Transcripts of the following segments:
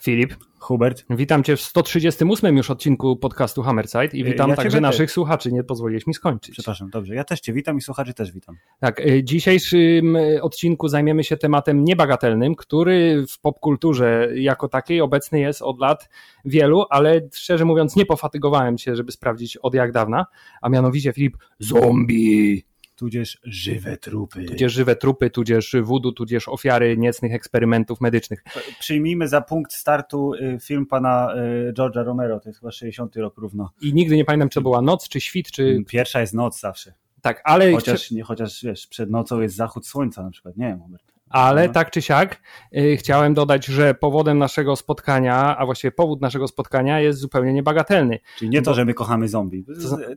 Filip. Hubert. Witam Cię w 138 już odcinku podcastu Hammerside i witam Ja także naszych też. słuchaczy. Nie pozwoliłeś mi skończyć. Przepraszam, dobrze. Ja też Cię witam i słuchaczy też witam. Tak, y, dzisiejszym y, odcinku zajmiemy się tematem niebagatelnym, który w popkulturze jako takiej obecny jest od lat wielu, ale szczerze mówiąc nie pofatygowałem się, żeby sprawdzić od jak dawna, a mianowicie Filip, zombie, Tudzież żywe trupy. tudzież żywe trupy, tudzież voodoo, tudzież ofiary niecnych eksperymentów medycznych. Przyjmijmy za punkt startu y, film pana y, George'a Romero, to jest chyba 60 rok równo. I nigdy nie pamiętam, czy to była noc, czy świt, czy... Pierwsza jest noc zawsze. Tak, ale... Chociaż, nie, chociaż wiesz, przed nocą jest zachód słońca na przykład. Nie wiem, Hubert. Ale No. tak czy siak, y, chciałem dodać, że powodem naszego spotkania, a właściwie powód naszego spotkania jest zupełnie niebagatelny. Czyli nie to, że my kochamy zombie.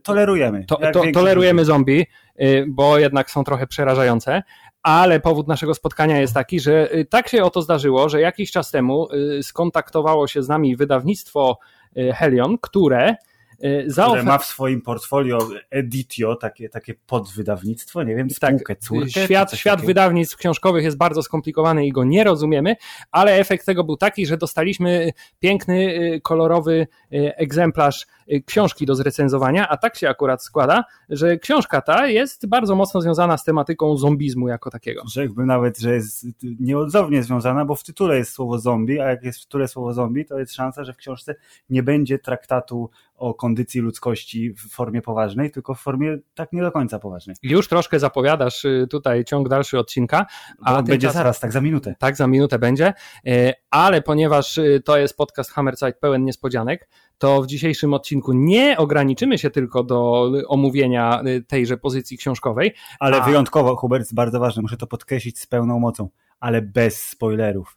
Tolerujemy. To, to, tolerujemy zombie, y, bo jednak są trochę przerażające, ale powód naszego spotkania jest taki, że y, tak się oto zdarzyło, że jakiś czas temu skontaktowało się z nami wydawnictwo Helion, które y, Które ma w swoim portfolio Editio, takie, takie podwydawnictwo, nie wiem, Tak, spółkę, córkę. świat, świat takiego. wydawnictw książkowych jest bardzo skomplikowany i go nie rozumiemy, ale efekt tego był taki, że dostaliśmy piękny, y, kolorowy y, egzemplarz książki do zrecenzowania, a tak się akurat składa, że książka ta jest bardzo mocno związana z tematyką zombizmu jako takiego. Rzekłbym nawet, że jest nieodzownie związana, bo w tytule jest słowo zombie, a jak jest w tytule słowo zombie, to jest szansa, że w książce nie będzie traktatu o kondycji ludzkości w formie poważnej, tylko w formie tak nie do końca poważnej. Już troszkę zapowiadasz y, tutaj ciąg dalszy odcinka, A będzie tymczasem- zaraz, tak za minutę. tak za minutę będzie, e, ale ponieważ e, to jest podcast Hammerside pełen niespodzianek, to w dzisiejszym odcinku nie ograniczymy się tylko do omówienia tejże pozycji książkowej, Ale A. wyjątkowo, Hubert, jest bardzo ważne, muszę to podkreślić z pełną mocą, ale bez spoilerów.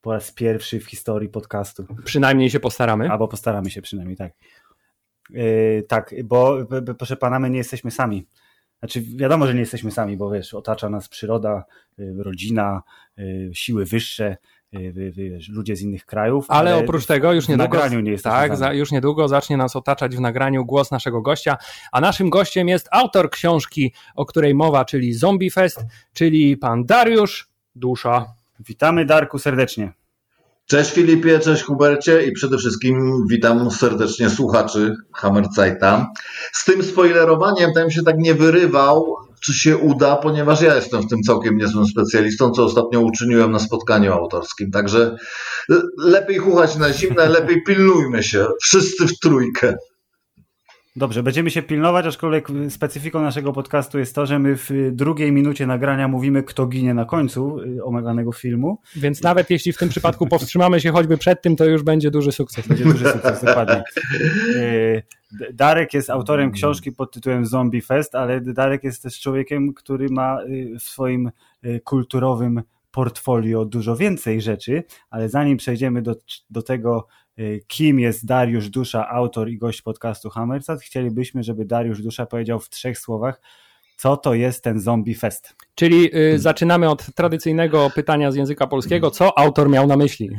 Po raz pierwszy w historii podcastu. przynajmniej się postaramy. Albo postaramy się przynajmniej, tak. Yy, tak, bo b- b- proszę pana, my nie jesteśmy sami. Znaczy, wiadomo, że nie jesteśmy sami, bo wiesz, otacza nas przyroda, yy, rodzina, yy, siły wyższe, yy, wiesz, ludzie z innych krajów. Ale oprócz tego już w niedługo, nagraniu nie jesteśmy tak, za, już niedługo zacznie nas otaczać w nagraniu głos naszego gościa, a naszym gościem jest autor książki, o której mowa, czyli Zombie Fest, czyli pan Dariusz Dusza. Witamy Darku serdecznie. Cześć Filipie, cześć Hubercie i przede wszystkim witam serdecznie słuchaczy Hammerzeita. Z tym spoilerowaniem bym się tak nie wyrywał, czy się uda, ponieważ ja jestem w tym całkiem niezłym specjalistą, co ostatnio uczyniłem na spotkaniu autorskim. Także le- lepiej chuchać na zimne, lepiej pilnujmy się. Wszyscy w trójkę. Dobrze, będziemy się pilnować, aczkolwiek specyfiką naszego podcastu jest to, że my w drugiej minucie nagrania mówimy, kto ginie na końcu y, omawianego filmu. Więc nawet jeśli w tym przypadku powstrzymamy się choćby przed tym, to już będzie duży sukces. Będzie duży sukces, dokładnie. Y, Darek jest autorem książki pod tytułem Zombie Fest, ale Darek jest też człowiekiem, który ma y, w swoim kulturowym portfolio dużo więcej rzeczy, ale zanim przejdziemy do, do tego, kim jest Dariusz Dusza, autor i gość podcastu Hammersat, chcielibyśmy, żeby Dariusz Dusza powiedział w trzech słowach, co to jest ten Zombie Fest. Czyli y, zaczynamy od tradycyjnego pytania z języka polskiego. Co autor miał na myśli?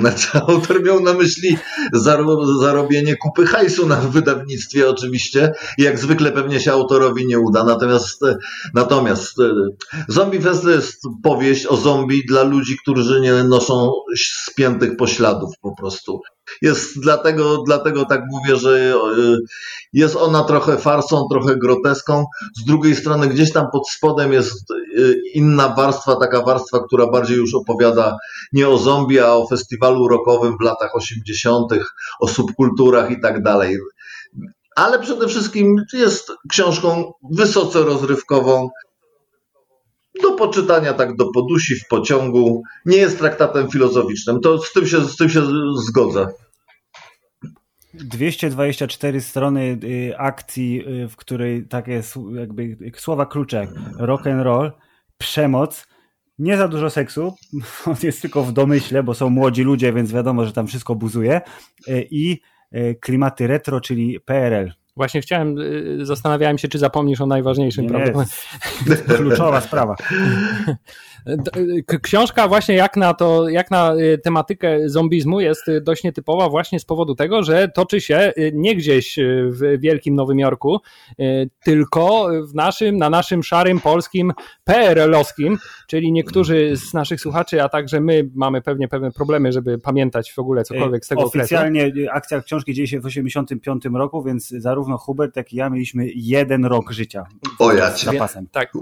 Znaczy, autor miał na myśli zaro- zarobienie kupy hajsu na wydawnictwie oczywiście. Jak zwykle pewnie się autorowi nie uda. Natomiast, e, natomiast e, Zombie Fest to jest powieść o zombie dla ludzi, którzy nie noszą spiętych pośladów po prostu. Jest dlatego, dlatego tak mówię, że e, jest ona trochę farsą, trochę groteską. Z drugiej strony gdzieś tam pod spodem jest e, inna warstwa, taka warstwa, która bardziej już opowiada nie o zombie, a o festiwalu rockowym w latach 80., o subkulturach i tak dalej. Ale przede wszystkim jest książką wysoce rozrywkową, do poczytania tak do podusi w pociągu. Nie jest traktatem filozoficznym. To z tym się, z tym się zgodzę. 224 strony y, akcji, y, w której takie jakby słowa klucze rock and roll, przemoc, nie za dużo seksu, on jest tylko w domyśle, bo są młodzi ludzie, więc wiadomo, że tam wszystko buzuje y, i klimaty retro, czyli PRL. Właśnie chciałem, y, zastanawiałem się, czy zapomnisz o najważniejszym Nie, prawdopodobnie. kluczowa sprawa. Książka właśnie jak na to, jak na tematykę zombizmu jest dość nietypowa właśnie z powodu tego, że toczy się nie gdzieś w wielkim Nowym Jorku, tylko w naszym, na naszym szarym polskim PRL-owskim, czyli niektórzy z naszych słuchaczy, a także my mamy pewnie pewne problemy, żeby pamiętać w ogóle cokolwiek z tego Oficjalnie okresu. akcja książki dzieje się w 85 roku, więc zarówno Hubert, jak i ja mieliśmy jeden rok życia. O ja. Zapasem. Tak.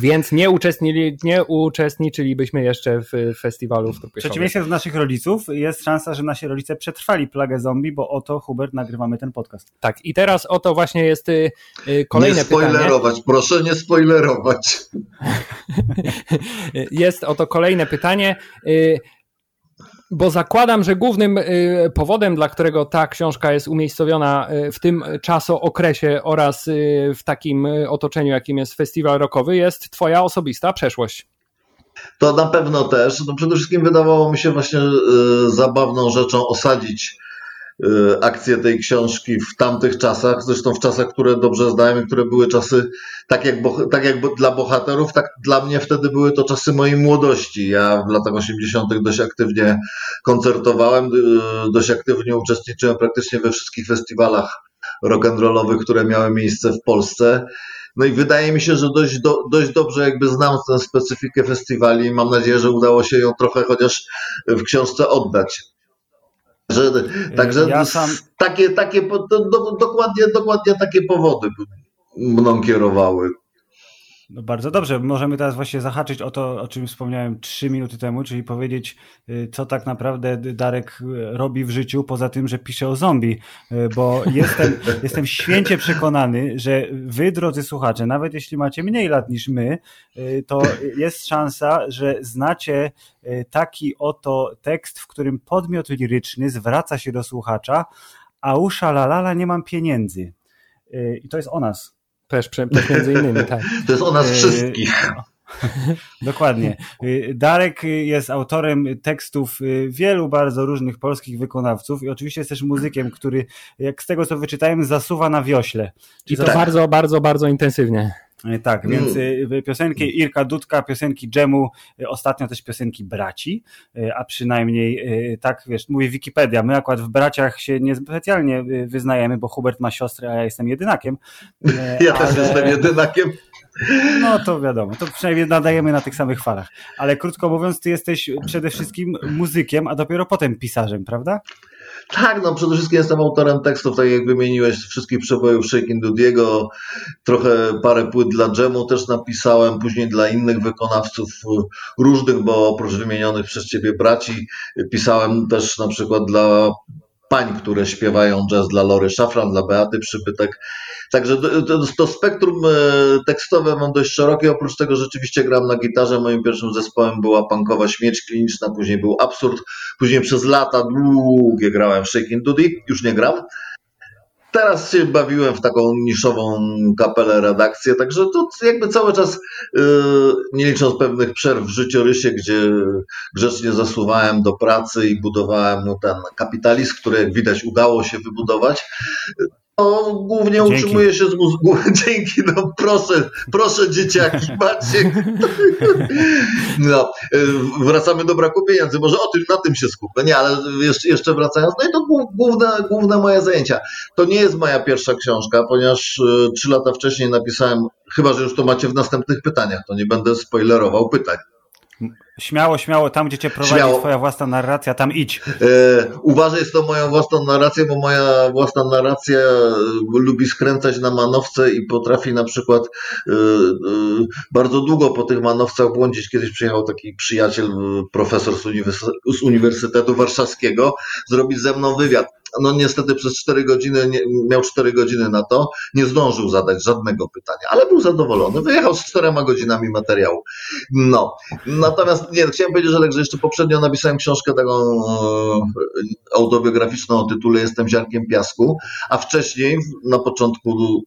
Więc nie, uczestnili, nie uczestniczylibyśmy jeszcze w festiwalu w przeciwieństwie do naszych rodziców jest szansa, że nasi rodzice przetrwali plagę zombie, bo oto Hubert nagrywamy ten podcast. Tak i teraz oto właśnie jest y, y, kolejne pytanie. Nie spoilerować, pytanie. proszę nie spoilerować. jest oto kolejne pytanie. Y, bo zakładam, że głównym y, powodem, dla którego ta książka jest umiejscowiona y, w tym czasookresie oraz y, w takim otoczeniu, jakim jest festiwal rokowy, jest Twoja osobista przeszłość. To na pewno też. No przede wszystkim wydawało mi się właśnie zabawną rzeczą osadzić Y, akcję tej książki w tamtych czasach, zresztą w czasach, które dobrze znałem które były czasy, tak jak, tak jak dla bohaterów, tak dla mnie wtedy były to czasy mojej młodości. Ja w latach 80. dość aktywnie koncertowałem, y, dość aktywnie uczestniczyłem praktycznie we wszystkich festiwalach rock'n'rollowych, które miały miejsce w Polsce. No i wydaje mi się, że dość, do, dość dobrze jakby znam tę specyfikę festiwali. Mam nadzieję, że udało się ją trochę chociaż w książce oddać. Że, także ja sam... takie, takie do, do, dokładnie, dokładnie takie powody mną kierowały. No bardzo dobrze. Możemy teraz właśnie zahaczyć o to, o czym wspomniałem trzy minuty temu, czyli powiedzieć, y, co tak naprawdę Darek y, robi w życiu, poza tym, że pisze o zombie. Y, bo jestem, jestem święcie przekonany, że wy, drodzy słuchacze, nawet jeśli macie mniej lat niż my, to jest szansa, że znacie taki oto tekst, w którym podmiot liryczny zwraca się do słuchacza, a usza lalala nie mam pieniędzy. I to jest o nas. Też, też między innymi, tak. To jest o nas wszystkich. Dokładnie. Darek jest autorem tekstów wielu bardzo różnych polskich wykonawców i oczywiście jest też muzykiem, który, jak z tego co wyczytałem, zasuwa na wiośle. I to tak. bardzo, bardzo, bardzo intensywnie. E, tak, mm. więc mm. piosenki Irka Dudka, piosenki Dżemu, e, ostatnio też piosenki braci, a przynajmniej tak, wiesz, mówi Wikipedia, my akurat w braciach się niespecjalnie wyznajemy, bo Hubert ma siostrę, a ja jestem jedynakiem. Ja ale... też jestem jedynakiem. No to wiadomo, to przynajmniej nadajemy na tych samych falach. Ale krótko mówiąc, ty jesteś przede wszystkim muzykiem, a dopiero potem pisarzem, prawda? Tak, no przede wszystkim jestem autorem tekstów, tak jak wymieniłeś, wszystkich przebojów Shaking Dudiego, trochę parę płyt dla Dżemu też napisałem, później dla innych wykonawców różnych, bo oprócz wymienionych przez ciebie braci, pisałem też na przykład dla pań, które śpiewają jazz dla Lory Szafran, dla Beaty Przybytek. Także to, to, spektrum e, tekstowe mam dość szerokie. Oprócz tego rzeczywiście gram na gitarze. Moim pierwszym zespołem była punkowa śmierć kliniczna, później był absurd. Później przez lata długie grałem w Shaking Duty. Już nie gram. Teraz się bawiłem w taką niszową kapelę redakcję, także to jakby cały czas, yy, nie licząc pewnych przerw w życiorysie, gdzie grzecznie zasuwałem do pracy i budowałem no, ten kapitalizm, który jak widać udało się wybudować, no, głównie Dzięki. utrzymuje się z mózgu. Dzięki, no proszę, proszę dzieciaki, Maciek. No, y, wracamy do braku pieniędzy, może o tym, na tym się skupmy. Nie, ale jeszcze, jeszcze wracając, no i to główne, główne moje zajęcia. To nie jest moja pierwsza książka, ponieważ y, trzy lata wcześniej napisałem, chyba, że już to macie w następnych pytaniach, to nie będę spoilerował pytań. Śmiało, śmiało, tam gdzie cię prowadzi śmiało. twoja własna narracja, tam idź. E, uważaj z tą moją własną narrację, bo moja własna narracja e, lubi skręcać na manowce i potrafi na przykład e, e, bardzo długo po tych manowcach błądzić. Kiedyś przyjechał taki przyjaciel, e, profesor z, z Uniwersytetu Warszawskiego, zrobić ze mną wywiad no niestety przez 4 godziny, nie, miał 4 godziny na to, nie zdążył zadać żadnego pytania, ale był zadowolony. Wyjechał z 4 godzinami materiału. No, natomiast nie, chciałem powiedzieć, że, że jeszcze poprzednio napisałem książkę taką e, autobiograficzną o tytule Jestem ziarnkiem piasku, a wcześniej, na początku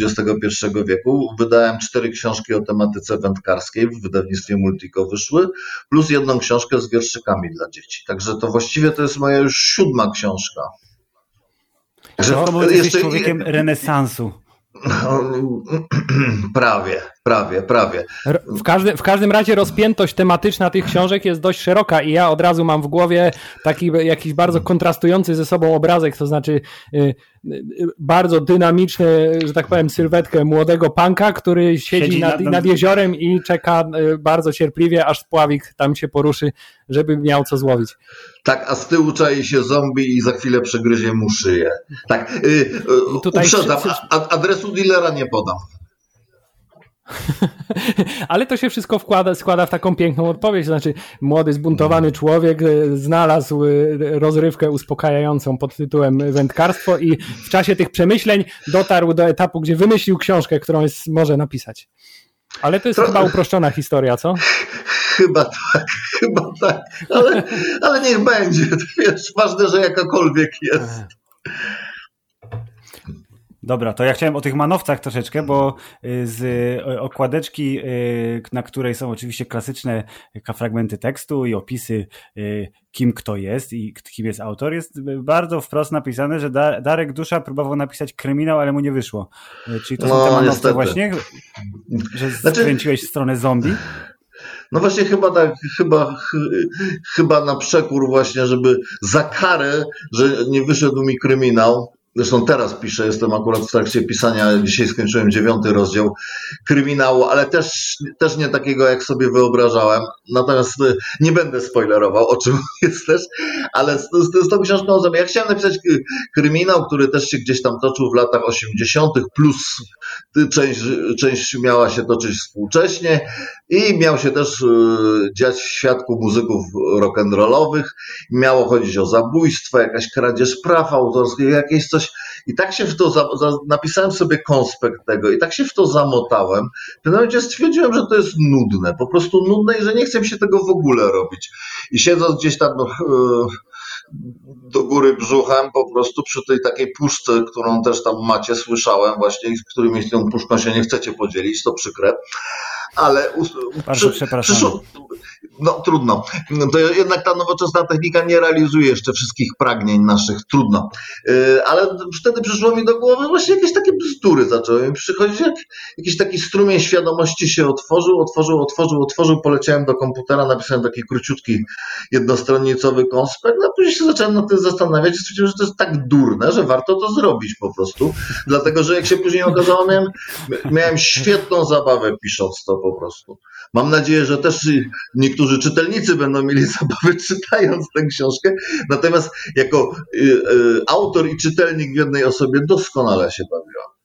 XXI e, wieku, wydałem cztery książki o tematyce wędkarskiej, w wydawnictwie Multico wyszły, plus jedną książkę z wierszykami dla dzieci. Także to właściwie to jest moja już siódma książka że to jesteś człowiekiem renesansu. prawie, Prawie, prawie. W, każdy, w każdym razie rozpiętość tematyczna tych książek jest dość szeroka i ja od razu mam w głowie taki jakiś bardzo kontrastujący ze sobą obrazek, to znaczy y, y, bardzo dynamiczny, że tak powiem, sylwetkę młodego panka, który siedzi, siedzi nad, nad, nad, jeziorem i czeka y, bardzo cierpliwie, aż spławik tam się poruszy, żeby miał co złowić. Tak, a z tyłu czai się zombie i za chwilę przegryzie mu szyję. Tak, yy, tutaj uprzedzam, adresu dealera nie podam. Ale to się wszystko wkłada, składa w taką piękną odpowiedź. Znaczy, młody, zbuntowany człowiek e, znalazł e, rozrywkę uspokajającą pod tytułem wędkarstwo i w czasie tych przemyśleń dotarł do etapu, gdzie wymyślił książkę, którą jest, może napisać. Ale to jest to... chyba uproszczona historia, co? Chyba tak, chyba tak. Ale, ale niech będzie. Wiesz, ważne, że jakakolwiek jest. Dobra, to ja chciałem o tych manowcach troszeczkę, bo y, z y, okładeczki, y, na której są oczywiście klasyczne fragmenty tekstu i opisy, kim kto jest i kim jest autor, jest bardzo wprost napisane, że Darek Dusza próbował napisać kryminał, ale mu nie wyszło. Czyli to no, są te manowce właśnie, że znaczy... skręciłeś w stronę zombie? No właśnie chyba tak, chyba, chyba na przekór właśnie, żeby za karę, że nie wyszedł mi kryminał, Zresztą teraz piszę, jestem akurat w trakcie pisania, dzisiaj skończyłem dziewiąty rozdział kryminału, ale też, też nie takiego, jak sobie wyobrażałem. Natomiast y, nie będę spoilerował, o czym jest też, ale z, z, z tą książką ja chciałem napisać kryminał, który też się gdzieś tam toczył w latach 80., plus część, część miała się toczyć współcześnie i miał się też y, dziać w świadku muzyków rock'n'rollowych. Miało chodzić o zabójstwo, jakaś kradzież praw autorskich, jakieś coś i tak się w to, za, za, napisałem sobie konspekt tego i tak się w to zamotałem. W pewnym momencie stwierdziłem, że to jest nudne, po prostu nudne i że nie chcę się tego w ogóle robić. I siedząc gdzieś tam no, do góry brzuchem, po prostu przy tej takiej puszce, którą też tam macie, słyszałem właśnie, z którymi tą puszką się nie chcecie podzielić, to przykre. Ale Bardzo przy, przepraszam. no trudno. To jednak ta nowoczesna technika nie realizuje jeszcze wszystkich pragnień naszych, trudno. Y, ale wtedy przyszło mi do głowy właśnie jakieś takie bzdury zaczęły mi przychodzić, jak jakiś taki strumień świadomości się otworzył, otworzył, otworzył, otworzył, poleciałem do komputera, napisałem taki króciutki jednostronnicowy konspekt, no a później się zacząłem na tym zastanawiać i stwierdziłem, że to jest tak durne, że warto to zrobić po prostu, dlatego, że jak się później okazało, miałem, miałem świetną zabawę pisząc to po prostu. Mam nadzieję, że też niektórzy czytelnicy będą mieli zabawę czytając tę książkę, natomiast jako y, y, autor i czytelnik w jednej osobie doskonale się bawiłam.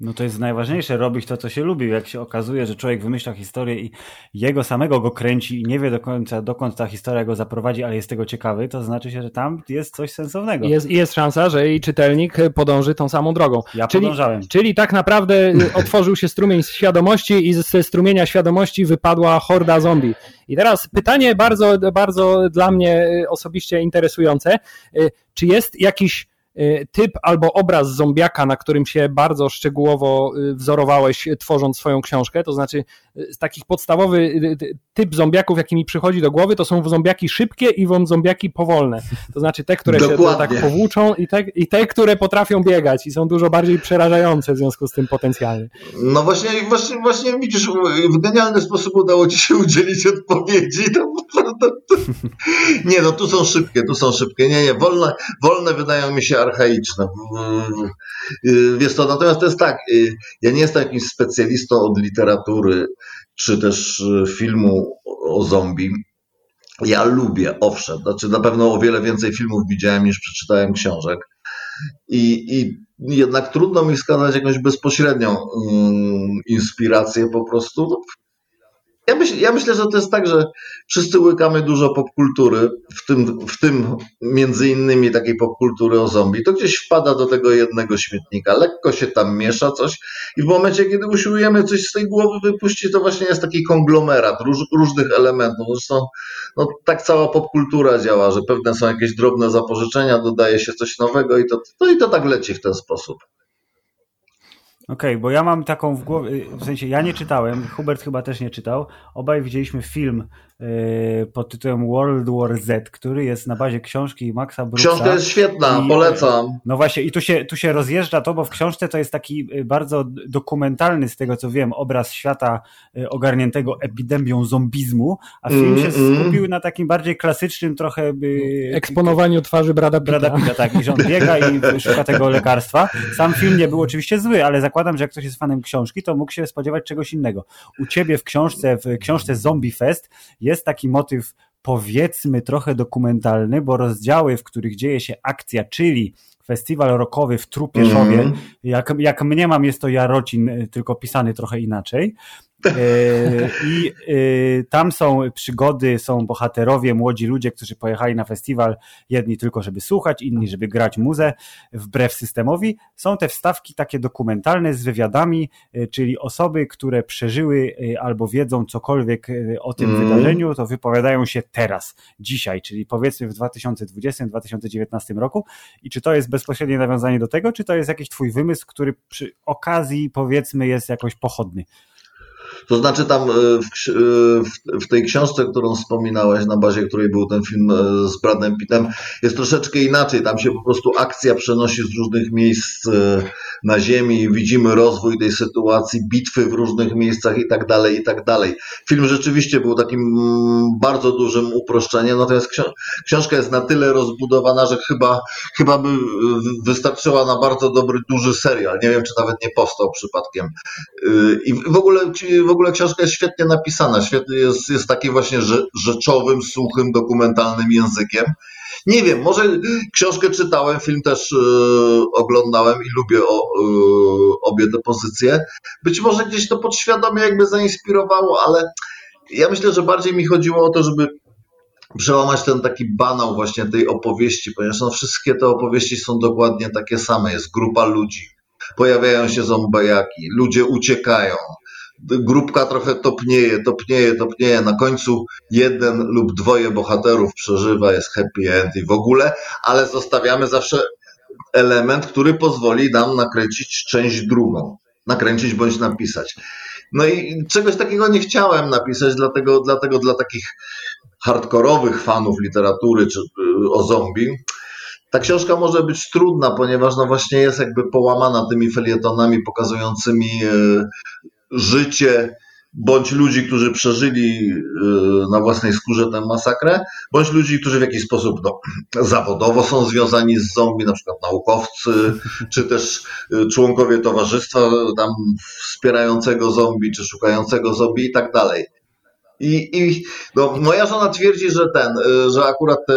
No to jest najważniejsze, robić to, co się lubi. Jak się okazuje, że człowiek wymyśla historię i jego samego go kręci i nie wie do końca, dokąd ta historia go zaprowadzi, ale jest tego ciekawy, to znaczy się, że tam jest coś sensownego. Jest, jest szansa, że i czytelnik podąży tą samą drogą. Ja czyli, podążałem. Czyli tak naprawdę otworzył się strumień świadomości i ze strumienia świadomości wypadła horda zombie. I teraz pytanie bardzo, bardzo dla mnie osobiście interesujące. Czy jest jakiś typ albo obraz zombiaka, na którym się bardzo szczegółowo y, wzorowałeś, tworząc swoją książkę. To znaczy, y, takich podstawowy typ zombiaków, jaki mi przychodzi do głowy, to są zombiaki szybkie i zombiaki powolne. To znaczy te, które Dokładnie. się tak powłóczą i te, i te, które potrafią biegać i są dużo bardziej przerażające w związku z tym potencjalnie. No właśnie, właśnie, właśnie widzisz, w genialny sposób udało ci się udzielić odpowiedzi. To, to, to, nie, no tu są szybkie, tu są szybkie. Nie, nie, wolne, wolne wydają mi się archaiczne. Wiesz to, natomiast to jest tak, ja nie jestem jakimś specjalistą od literatury, czy też filmu o zombie. Ja lubię, owszem, znaczy na pewno o wiele więcej filmów widziałem niż przeczytałem książek. I, i jednak trudno mi wskazać jakąś bezpośrednią um, inspirację po prostu. No, ja, myśl, ja myślę, że to jest tak, że wszyscy łykamy dużo popkultury, w tym, w tym między innymi takiej popkultury o zombie. To gdzieś wpada do tego jednego śmietnika, lekko się tam miesza coś i w momencie, kiedy usiłujemy coś z tej głowy wypuścić, to właśnie jest taki konglomerat róż, różnych elementów. Zresztą no, tak cała popkultura działa, że pewne są jakieś drobne zapożyczenia, dodaje się coś nowego i to, to, i to tak leci w ten sposób. Okej, okay, bo ja mam taką w głowie, w sensie ja nie czytałem, Hubert chyba też nie czytał. Obaj widzieliśmy film yy, pod tytułem World War Z, który jest na bazie książki Maxa Brooksa. Książka jest świetna, I, polecam. No właśnie i tu się, tu się rozjeżdża to, bo w książce to jest taki y, bardzo dokumentalny, z tego co wiem, obraz świata y, ogarniętego epidemią zombizmu, a film mm, się mm. skupił na takim bardziej klasycznym trochę... Yy, Eksponowaniu twarzy Brada Pitta. Brada Pitta, tak. I że on biega i szuka tego lekarstwa. Sam film nie był oczywiście zły, ale zakładam zakładam, że jak ktoś jest fanem książki, to mógł się spodziewać czegoś innego. U ciebie w książce, w książce Zombie Fest jest taki motyw powiedzmy trochę dokumentalny, bo rozdziały, w których dzieje się akcja, czyli festiwal rockowy w Trupieszowie, mm. jak, jak mnie mam, jest to Jarocin, tylko pisany trochę inaczej, I e, tam są przygody, są bohaterowie, młodzi ludzie, którzy pojechali na festiwal, jedni tylko, żeby słuchać, inni, żeby grać muzę, wbrew systemowi. Są te wstawki takie dokumentalne z wywiadami, e, czyli osoby, które przeżyły albo wiedzą cokolwiek o tym mm. wydarzeniu, to wypowiadają się teraz, dzisiaj, czyli powiedzmy w 2020-2019 roku. I czy to jest bezpośrednie nawiązanie do tego, czy to jest jakiś twój wymysł, który przy okazji powiedzmy jest jakoś pochodny? To znaczy tam e, w, e, w, tej książce, którą wspominałeś, na bazie której był ten film e, z Bradem Pittem, jest troszeczkę inaczej. Tam się po prostu akcja przenosi z różnych miejsc na ziemi i widzimy rozwój tej sytuacji, bitwy w różnych miejscach i tak dalej, i tak dalej. Film rzeczywiście był takim mm, bardzo dużym uproszczeniem, natomiast książka jest na tyle rozbudowana, że chyba, chyba by wystarczyła na bardzo dobry, duży serial. Nie wiem, czy nawet nie powstał przypadkiem. I w ogóle w ogóle książka jest świetnie napisana, świetnie jest, jest takim właśnie rzeczowym, suchym, dokumentalnym językiem. Nie wiem, może książkę czytałem, film też yy, oglądałem i lubię o, yy, obie te pozycje. Być może gdzieś to podświadomie jakby zainspirowało, ale ja myślę, że bardziej mi chodziło o to, żeby przełamać ten taki banał właśnie tej opowieści, ponieważ no, wszystkie te opowieści są dokładnie takie same. Jest grupa ludzi, pojawiają się zombajaki, ludzie uciekają, grupka trochę topnieje, topnieje, topnieje. Na końcu jeden lub dwoje bohaterów przeżywa, jest happy end i w ogóle, ale zostawiamy zawsze element, który pozwoli nam nakręcić część drugą. Nakręcić bądź napisać. No i czegoś takiego nie chciałem napisać, dlatego, dlatego dla takich hardkorowych fanów literatury czy y, o zombie, ta książka może być trudna, ponieważ no właśnie jest jakby połamana tymi felietonami pokazującymi y, życie bądź ludzi, którzy przeżyli y, na własnej skórze tę masakrę, bądź ludzi, którzy w jakiś sposób no, zawodowo są związani z zombie, na przykład naukowcy, czy też y, członkowie towarzystwa tam wspierającego zombie, czy szukającego zombie i tak dalej. I, i no, moja żona twierdzi, że ten, y, że akurat te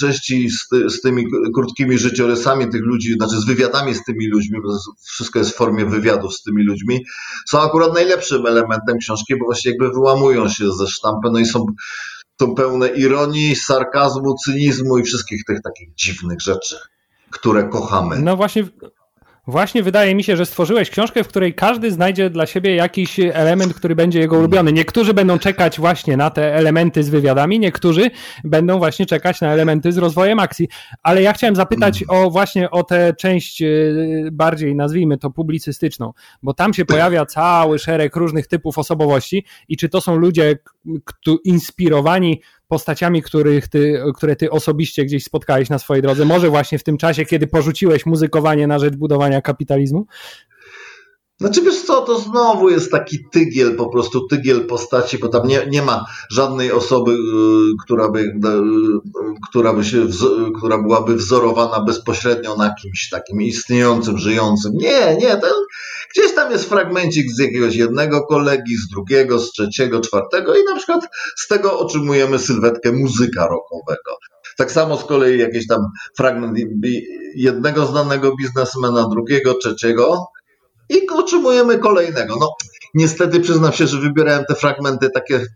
części z, ty, z, tymi krótkimi życiorysami tych ludzi, znaczy z wywiadami z tymi ludźmi, bo wszystko jest w formie wywiadów z tymi ludźmi, są akurat najlepszym elementem książki, bo właśnie jakby wyłamują się ze sztampy, no i są, są pełne ironii, sarkazmu, cynizmu i wszystkich tych takich dziwnych rzeczy, które kochamy. No właśnie Właśnie wydaje mi się, że stworzyłeś książkę, w której każdy znajdzie dla siebie jakiś element, który będzie jego ulubiony. Niektórzy będą czekać właśnie na te elementy z wywiadami, niektórzy będą właśnie czekać na elementy z rozwojem akcji. Ale ja chciałem zapytać o właśnie o tę część y, bardziej, nazwijmy to publicystyczną, bo tam się pojawia cały szereg różnych typów osobowości i czy to są ludzie inspirowani postaciami, których ty, które ty osobiście gdzieś spotkałeś na swojej drodze? Może właśnie w tym czasie, kiedy porzuciłeś muzykowanie na rzecz budowania kapitalizmu? Znaczy wiesz co, to znowu jest taki tygiel, po prostu tygiel postaci, bo tam nie, nie ma żadnej osoby, y, która by, y, która by się, która byłaby wzorowana bezpośrednio na kimś takim istniejącym, żyjącym. Nie, nie, to gdzieś tam jest fragmencik z jakiegoś jednego kolegi, z drugiego, z trzeciego, czwartego i na przykład z tego otrzymujemy sylwetkę muzyka rockowego. Tak samo z kolei jakiś tam fragment jednego znanego biznesmena, drugiego, trzeciego, i otrzymujemy kolejnego. No, niestety przyznam się, że wybierałem te fragmenty takie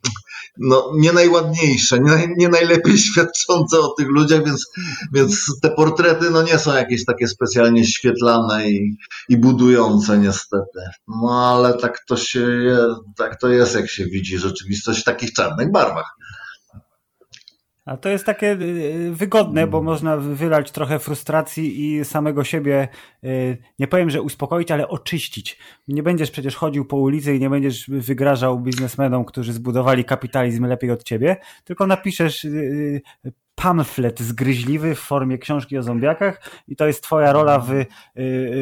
no, nie najładniejsze, nie, nie najlepiej świadczące o tych ludziach, więc, więc te portrety no, nie są jakieś takie specjalnie świetlane i, i budujące niestety. No ale tak to się tak to jest, jak się widzi rzeczywistość w takich czarnych barwach. A to jest takie y, wygodne, bo można wylać trochę frustracji i samego siebie, y, nie powiem, że uspokoić, ale oczyścić. Nie będziesz przecież chodził po ulicy i nie będziesz wygrażał biznesmenom, którzy zbudowali kapitalizm lepiej od ciebie, tylko napiszesz y, pamflet zgryźliwy w formie książki o zombiakach i to jest twoja rola w y,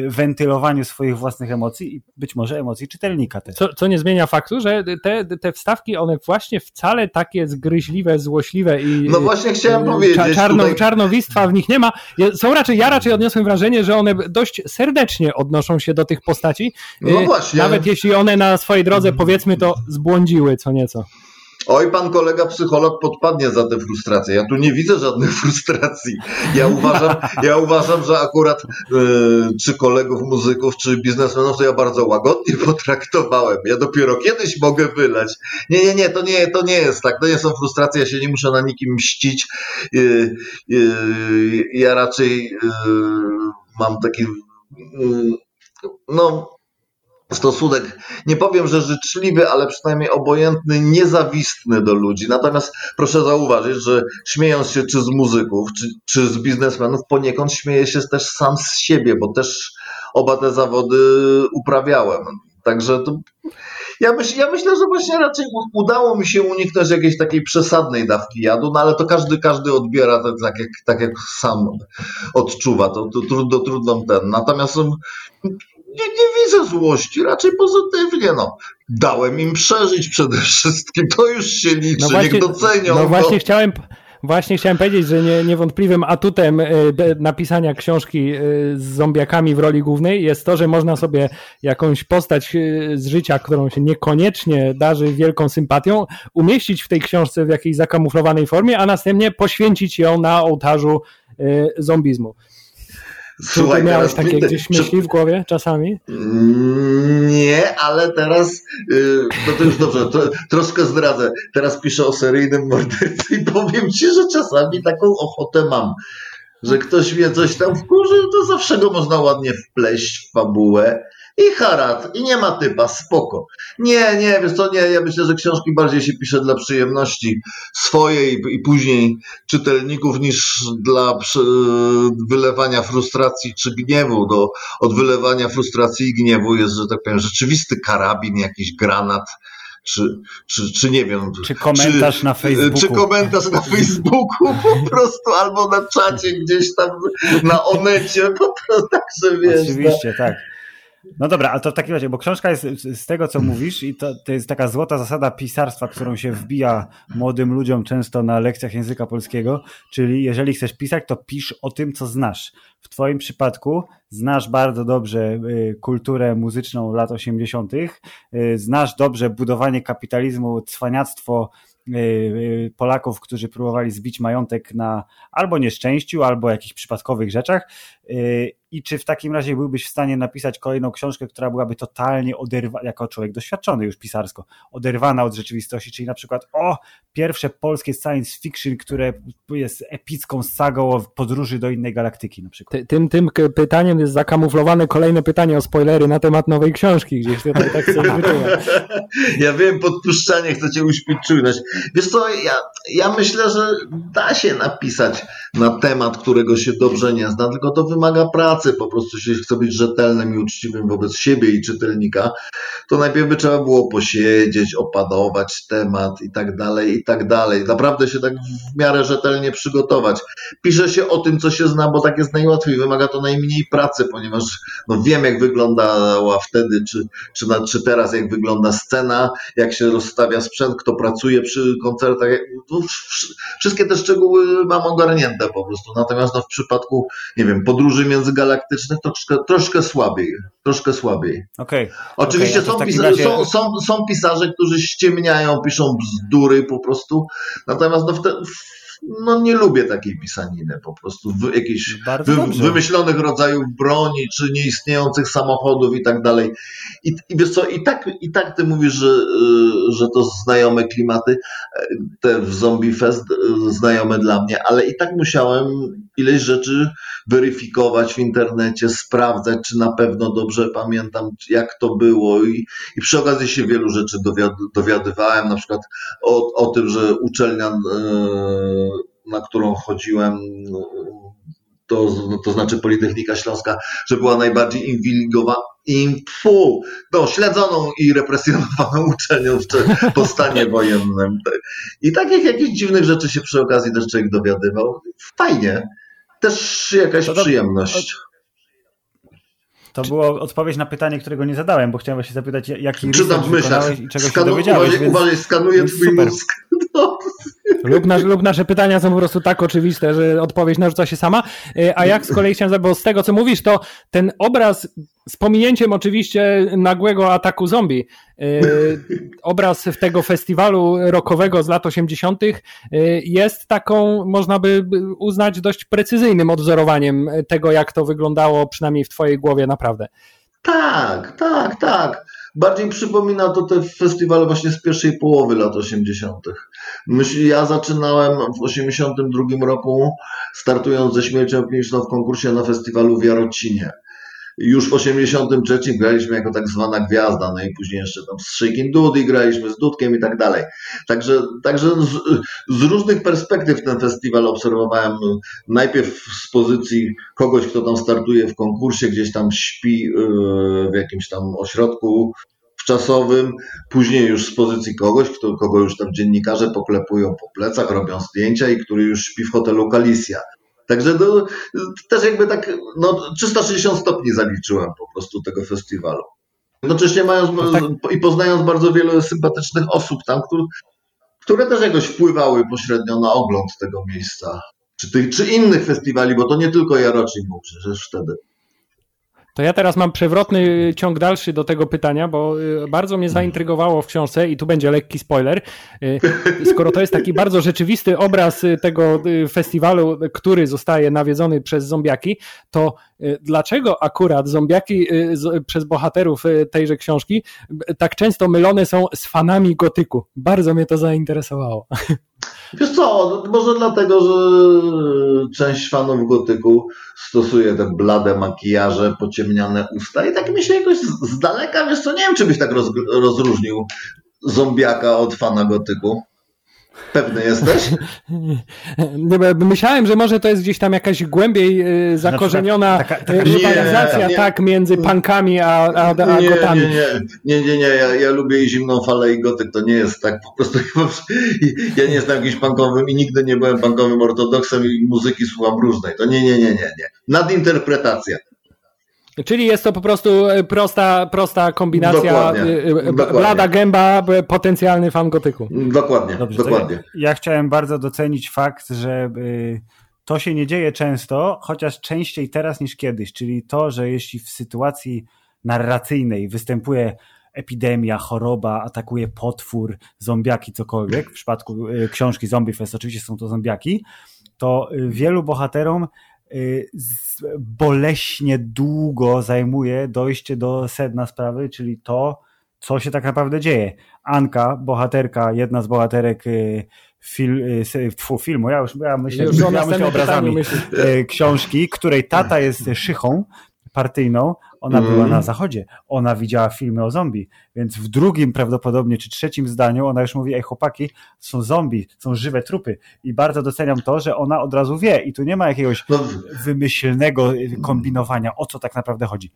wentylowaniu swoich własnych emocji i być może emocji czytelnika też. Co, co nie zmienia faktu, że te, te wstawki, one właśnie wcale takie zgryźliwe, złośliwe i no właśnie chciałem powiedzieć, czarno, tutaj... czarnowistwa w nich nie ma. Są raczej, ja raczej odniosłem wrażenie, że one dość serdecznie odnoszą się do tych postaci. No właśnie. Nawet jeśli one na swojej drodze powiedzmy to zbłądziły co nieco. Oj, pan kolega psycholog podpadnie za tę frustrację. Ja tu nie widzę żadnej frustracji. Ja uważam, ja uważam że akurat yy, czy kolegów muzyków, czy biznesmenów to ja bardzo łagodnie potraktowałem. Ja dopiero kiedyś mogę wylać. Nie, nie, nie, to nie, to nie jest tak. To nie są frustracje, ja się nie muszę na nikim mścić. Yy, yy, ja raczej mam taki no stosunek, nie powiem, że życzliwy, ale przynajmniej obojętny, niezawistny do ludzi. Natomiast proszę zauważyć, że śmiejąc się czy z muzyków, czy, czy z biznesmenów, poniekąd śmieję się też sam z siebie, bo też oba te zawody uprawiałem. Także to, ja, myśl, ja myślę, że właśnie raczej udało mi się uniknąć jakiejś takiej przesadnej dawki jadu, no ale to każdy, każdy odbiera to tak jak, tak jak sam odczuwa. To, to trudno, trudno ten. Natomiast nie, nie widzę złości, raczej pozytywnie. No. Dałem im przeżyć przede wszystkim, to już się liczy, no właśnie, niech docenią. No właśnie chciałem, Właśnie chciałem powiedzieć, że nie, niewątpliwym atutem e, napisania książki e, z zombiakami w roli głównej jest to, że można sobie jakąś postać e, z życia, którą się niekoniecznie darzy wielką sympatią, umieścić w tej książce w jakiejś zakamuflowanej formie, a następnie poświęcić ją na ołtarzu zombizmu. Słuchaj, Czy miałeś takie gdzieś myśli w głowie czasami? Nie, ale teraz, y, no to już dobrze, to, troszkę zdradzę. Teraz piszę o seryjnym mordercy i powiem ci, że czasami taką ochotę mam, że ktoś mnie coś tam wkurzy, to zawsze go można ładnie wpleść w fabułę i harat, i nie ma typa, spoko. Nie, nie, wiesz co, nie, ja myślę, że książki bardziej się pisze dla przyjemności swojej i później czytelników niż dla wylewania frustracji czy gniewu. Do, od wylewania frustracji i gniewu jest, że tak powiem, rzeczywisty karabin, jakiś granat, czy, czy, czy nie wiem. Czy komentarz czy, na Facebooku. Czy komentarz na Facebooku po prostu, albo na czacie gdzieś tam na Onecie, po prostu, także wiesz. Oczywiście, tak. No dobra, ale to w takim razie, bo książka jest z tego, co mówisz, i to, to jest taka złota zasada pisarstwa, którą się wbija młodym ludziom często na lekcjach języka polskiego, czyli jeżeli chcesz pisać, to pisz o tym, co znasz. W Twoim przypadku znasz bardzo dobrze y, kulturę muzyczną lat 80., y, znasz dobrze budowanie kapitalizmu, cwaniactwo y, Polaków, którzy próbowali zbić majątek na albo nieszczęściu, albo jakichś przypadkowych rzeczach i czy w takim razie byłbyś w stanie napisać kolejną książkę, która byłaby totalnie oderwana, jako człowiek doświadczony już pisarsko, oderwana od rzeczywistości, czyli na przykład o, pierwsze polskie science fiction, które jest epicką sagą o podróży do innej galaktyki na przykład. Tym, tym pytaniem jest zakamuflowane kolejne pytanie o spoilery na temat nowej książki, gdzieś tutaj tak sobie Ja wiem, podpuszczanie, chcecie uśpić czujność. Wiesz co, ja, ja myślę, że da się napisać na temat, którego się dobrze nie zna, tylko to wymaga pracy po prostu jeśli chce być rzetelnym i uczciwym wobec siebie i czytelnika, to najpierw by trzeba było posiedzieć, opanować temat i tak dalej, i tak dalej. Naprawdę się tak w miarę rzetelnie przygotować. Pisze się o tym, co się zna, bo tak jest najłatwiej. Wymaga to najmniej pracy, ponieważ no, wiem, jak wyglądała wtedy, czy, czy, na, czy teraz, jak wygląda scena, jak się rozstawia sprzęt, kto pracuje przy koncertach. No, wszystkie te szczegóły mam ogarnięte po prostu. Natomiast no, w przypadku, nie wiem, podróży między galaktykami, galaktycznych troszkę, troszkę słabiej. Troszkę słabiej. Okay. Oczywiście okay, są, pisa- razie... są, są, są pisarze, którzy ściemniają, piszą bzdury po prostu. Natomiast no, wtedy, no nie lubię takiej pisaniny po prostu, w, jakichś wy, wymyślonych rodzajów broni, czy nieistniejących samochodów i tak dalej. I, i wiesz co, i tak, i tak ty mówisz, że, y, że to znajome klimaty, e, te w Zombie Fest y, znajome dla mnie, ale i tak musiałem ileś rzeczy weryfikować w internecie, sprawdzać, czy na pewno dobrze pamiętam, jak to było i, i przy okazji się wielu rzeczy dowiad, dowiadywałem, na przykład o, o tym, że uczelnia yy, na którą chodziłem, to, to znaczy Politechnika Śląska, że była najbardziej inwigilowana, im, fu, no, śledzoną i represjonowaną uczelnią po stanie wojennym. I takich jakichś dziwnych rzeczy się przy okazji też człowiek dowiadywał. Fajnie. Też jakaś to przyjemność. To było odpowiedź na pytanie, którego nie zadałem, bo chciałem się zapytać, jaki Czytam w myślach. i czego Skanu, się dowiedziałeś. Uważaj, więc, uważaj skanuję twój super. mózg. Lub, nasz, lub nasze pytania są po prostu tak oczywiste, że odpowiedź narzuca się sama. E, a jak z kolei chciałem, bo z tego co mówisz, to ten obraz z pominięciem oczywiście nagłego ataku zombie, e, obraz tego festiwalu rockowego z lat 80. E, jest taką, można by uznać, dość precyzyjnym odwzorowaniem tego, jak to wyglądało, przynajmniej w Twojej głowie, naprawdę. Tak, tak, tak. Bardziej przypomina to te festiwale właśnie z pierwszej połowy lat 80. Myśl, ja zaczynałem w 82 roku, startując ze śmiercią kliniczną w konkursie na festiwalu w Jarocinie. Już w 83 graliśmy jako tak zwana gwiazda, no i później jeszcze tam z Shaking Dudy graliśmy, z Dudkiem i tak dalej. Także, także z, z różnych perspektyw ten festiwal obserwowałem najpierw z pozycji kogoś, kto tam startuje w konkursie, gdzieś tam śpi yy, w jakimś tam ośrodku wczasowym, później już z pozycji kogoś, kto, kogo już tam dziennikarze poklepują po plecach, robią zdjęcia i który już śpi w hotelu Galicja. Także to, też jakby tak, no 360 stopni zaliczyłem po prostu tego festiwalu. Jednocześnie mając no tak. i poznając bardzo wiele sympatycznych osób tam, które, które też jakoś wpływały pośrednio na ogląd tego miejsca. Czy, tych, czy innych festiwali, bo to nie tylko Jarocin był przecież wtedy. To ja teraz mam przewrotny ciąg dalszy do tego pytania, bo y, bardzo mnie zaintrygowało w książce i tu będzie lekki spoiler. Y, skoro to jest taki bardzo rzeczywisty obraz y, tego festiwalu, który zostaje nawiedzony przez zombiaki, to dlaczego akurat zombiaki przez bohaterów tejże książki tak często mylone są z fanami gotyku? Bardzo mnie to zainteresowało. Wiesz co, może dlatego, że część fanów gotyku stosuje te blade makijaże, pociemniane usta i tak mi się jakoś z daleka, wiesz co, nie wiem, czy byś tak roz, rozróżnił zombiaka od fana gotyku. Pewny jesteś? Myślałem, że może to jest gdzieś tam jakaś głębiej y, zakorzeniona taka, taka, taka rywalizacja nie, tak między punkami a, a, a nie, gotami. Nie, nie, nie, nie, nie. Ja, ja lubię i zimną falę i gotyk, to nie jest tak. Po prostu ja nie jestem jakimś punkowym i nigdy nie byłem punkowym ortodoksem i muzyki słucham różnej. To nie, nie, nie, nie, nie. Nadinterpretacja. Czyli jest to po prostu e, prosta, prosta kombinacja dokładnie, e, e, blada dokładnie. gęba, potencjalny fan gotyku. Dokładnie, Dobrze, dokładnie. Ja, ja, chciałem bardzo docenić fakt, że to się nie dzieje często, chociaż częściej teraz niż kiedyś, czyli to, że jeśli w sytuacji narracyjnej występuje epidemia, choroba, atakuje potwór, zombiaki, cokolwiek, w przypadku książki Zombie Fest oczywiście są to zombiaki, to wielu bohaterom Y, boleśnie długo zajmuje dojście do sedna sprawy, czyli to, co się tak naprawdę dzieje. Anka, bohaterka, jedna z bohaterek y, fil, y, filmu, ja już ja myślę, już ja myślę obrazami. książki, której tata jest szychą partyjną, ona mm. była na zachodzie, ona widziała filmy o zombie, więc w drugim prawdopodobnie czy trzecim zdaniu ona już mówi, ej chłopaki, są zombie, są żywe trupy i bardzo doceniam to, że ona od razu wie i tu nie ma jakiegoś no. wymyślnego kombinowania, o co tak naprawdę chodzi.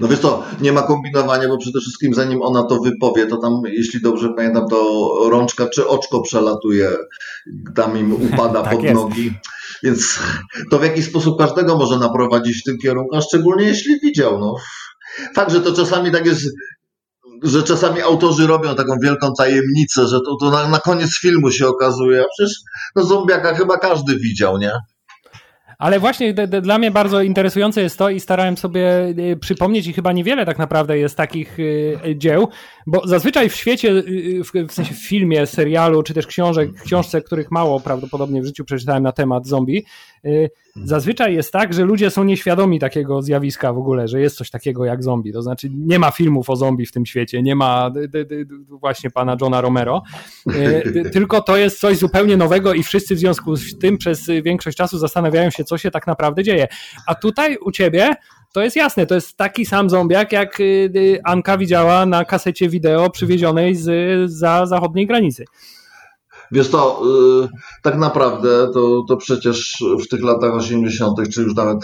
No wiesz co, nie ma kombinowania, bo przede wszystkim zanim ona to wypowie, to tam, jeśli dobrze pamiętam, to rączka czy oczko przelatuje, tam im upada tak pod jest. nogi. Więc to w jakiś sposób każdego może naprowadzić w tym kierunku, a szczególnie jeśli widział. No. Fakt, że to czasami tak jest, że czasami autorzy robią taką wielką tajemnicę, że to, to na, na koniec filmu się okazuje, a przecież no zombiaka chyba każdy widział, nie? Ale właśnie dla mnie bardzo interesujące jest to i starałem sobie y, przypomnieć i chyba niewiele tak naprawdę jest takich y, dzieł, bo zazwyczaj w świecie, y, w sensie w filmie, serialu, czy też książek, książce, których mało prawdopodobnie w życiu przeczytałem na temat zombie, zazwyczaj jest tak, że ludzie są nieświadomi takiego zjawiska w ogóle, że jest coś takiego jak zombie. To znaczy nie ma filmów o zombie w tym świecie, nie ma właśnie pana Johna Romero, tylko to jest coś zupełnie nowego i wszyscy w związku z tym przez większość czasu zastanawiają się, co się tak naprawdę dzieje. A tutaj u ciebie to jest jasne, to jest taki sam zombiak, jak y, y, Anka widziała na kasecie wideo przywiezionej z, za zachodniej granicy. Wiesz to, yy, tak naprawdę to, to przecież w tych latach 80., czy już nawet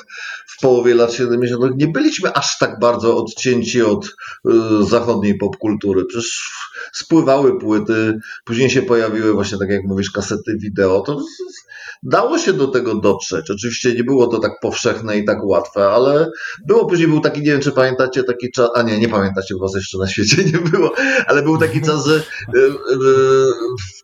w połowie lat 70., nie byliśmy aż tak bardzo odcięci od yy, zachodniej popkultury. Przecież spływały płyty, później się pojawiły właśnie, tak jak mówisz, kasety wideo. To dało się do tego dotrzeć. Oczywiście nie było to tak powszechne i tak łatwe, ale było później, był taki, nie wiem czy pamiętacie, taki czas, a nie, nie pamiętacie, bo was jeszcze na świecie nie było, ale był taki czas, że yy,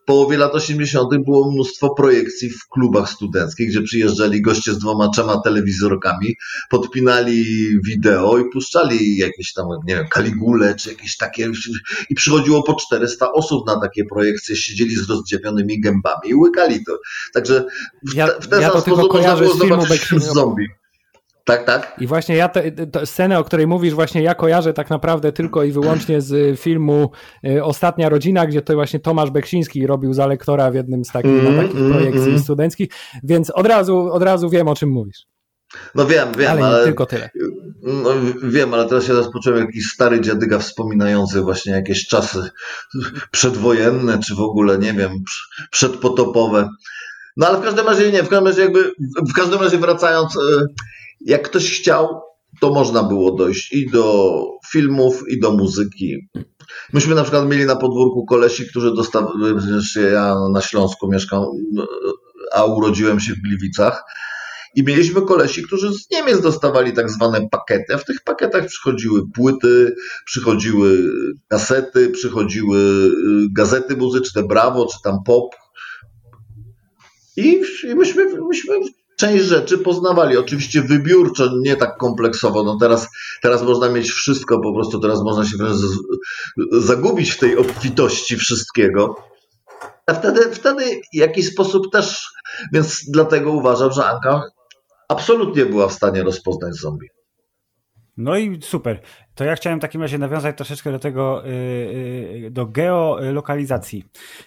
w połowie lat 80. było mnóstwo projekcji w klubach studenckich, gdzie przyjeżdżali goście z dwoma, trzema telewizorkami, podpinali wideo i puszczali jakieś tam, nie wiem, Kaligule czy jakieś takie i przychodziło po 400 osób na takie projekcje, siedzieli z rozdziawionymi gębami i łykali to. Także w, ja, w ten ja sam sposób można było zobaczyć wśród zombie. Tak, tak. I właśnie ja tę scenę, o której mówisz, właśnie ja kojarzę tak naprawdę tylko i wyłącznie z filmu y, Ostatnia Rodzina, gdzie to właśnie Tomasz Beksiński robił za lektora w jednym z takich, mm, takich mm, projekcji mm. studenckich, więc od razu, od razu wiem, o czym mówisz. No wiem, wiem, ale, ale tylko tyle. No, wiem, ale teraz się rozpocząłem jakiś stary dziadyga wspominający właśnie jakieś czasy przedwojenne, czy w ogóle, nie wiem, przedpotopowe. No ale w każdym razie nie, w każdym razie jakby, w każdym razie wracając, y, jak ktoś chciał, to można było dojść i do filmów, i do muzyki. Myśmy na przykład mieli na podwórku kolesi, którzy dostawali, ja na Śląsku mieszkam, a urodziłem się w Gliwicach. I mieliśmy kolesi, którzy z Niemiec dostawali tak zwane pakiety. W tych pakietach przychodziły płyty, przychodziły kasety, przychodziły y, gazety muzyczne, Brawo, czy tam pop. I, myśmy, myśmy część rzeczy poznawali. Oczywiście wybiórczo, nie tak kompleksowo. No teraz, teraz można mieć wszystko, po prostu teraz można się wręcz zagubić w tej obfitości wszystkiego. A wtedy, wtedy w jakiś sposób też, więc dlatego uważam, że Anka absolutnie była w stanie rozpoznać zombie. No i super. To ja chciałem w takim razie nawiązać troszeczkę do tego, y, y, do geolokalizacji.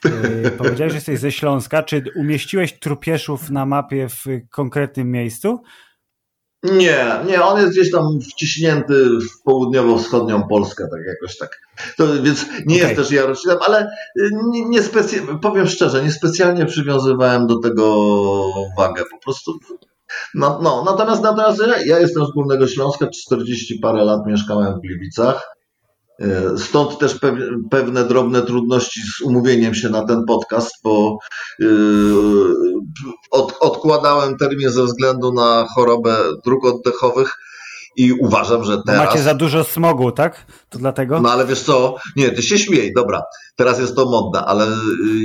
Y, powiedziałeś, że jesteś ze Śląska. Czy umieściłeś trupieszów na mapie w konkretnym miejscu? Nie, nie, on jest gdzieś tam wciśnięty w południowo-wschodnią Polskę, tak jakoś tak. To, więc nie okay. jest też Jarocinem, ale nie, nie powiem szczerze, niespecjalnie przywiązywałem do tego wagę. Po prostu no, no, natomiast, natomiast ja jestem z Górnego Śląska, 40 parę lat mieszkałem w Gliwicach. E, stąd też pewne drobne trudności z umówieniem się na ten podcast, bo e, od, odkładałem termin ze względu na chorobę dróg oddechowych i uważam, że teraz... Macie za dużo smogu, tak? To dlatego? No ale wiesz co, nie, ty się śmiej, dobra, teraz jest to modne, ale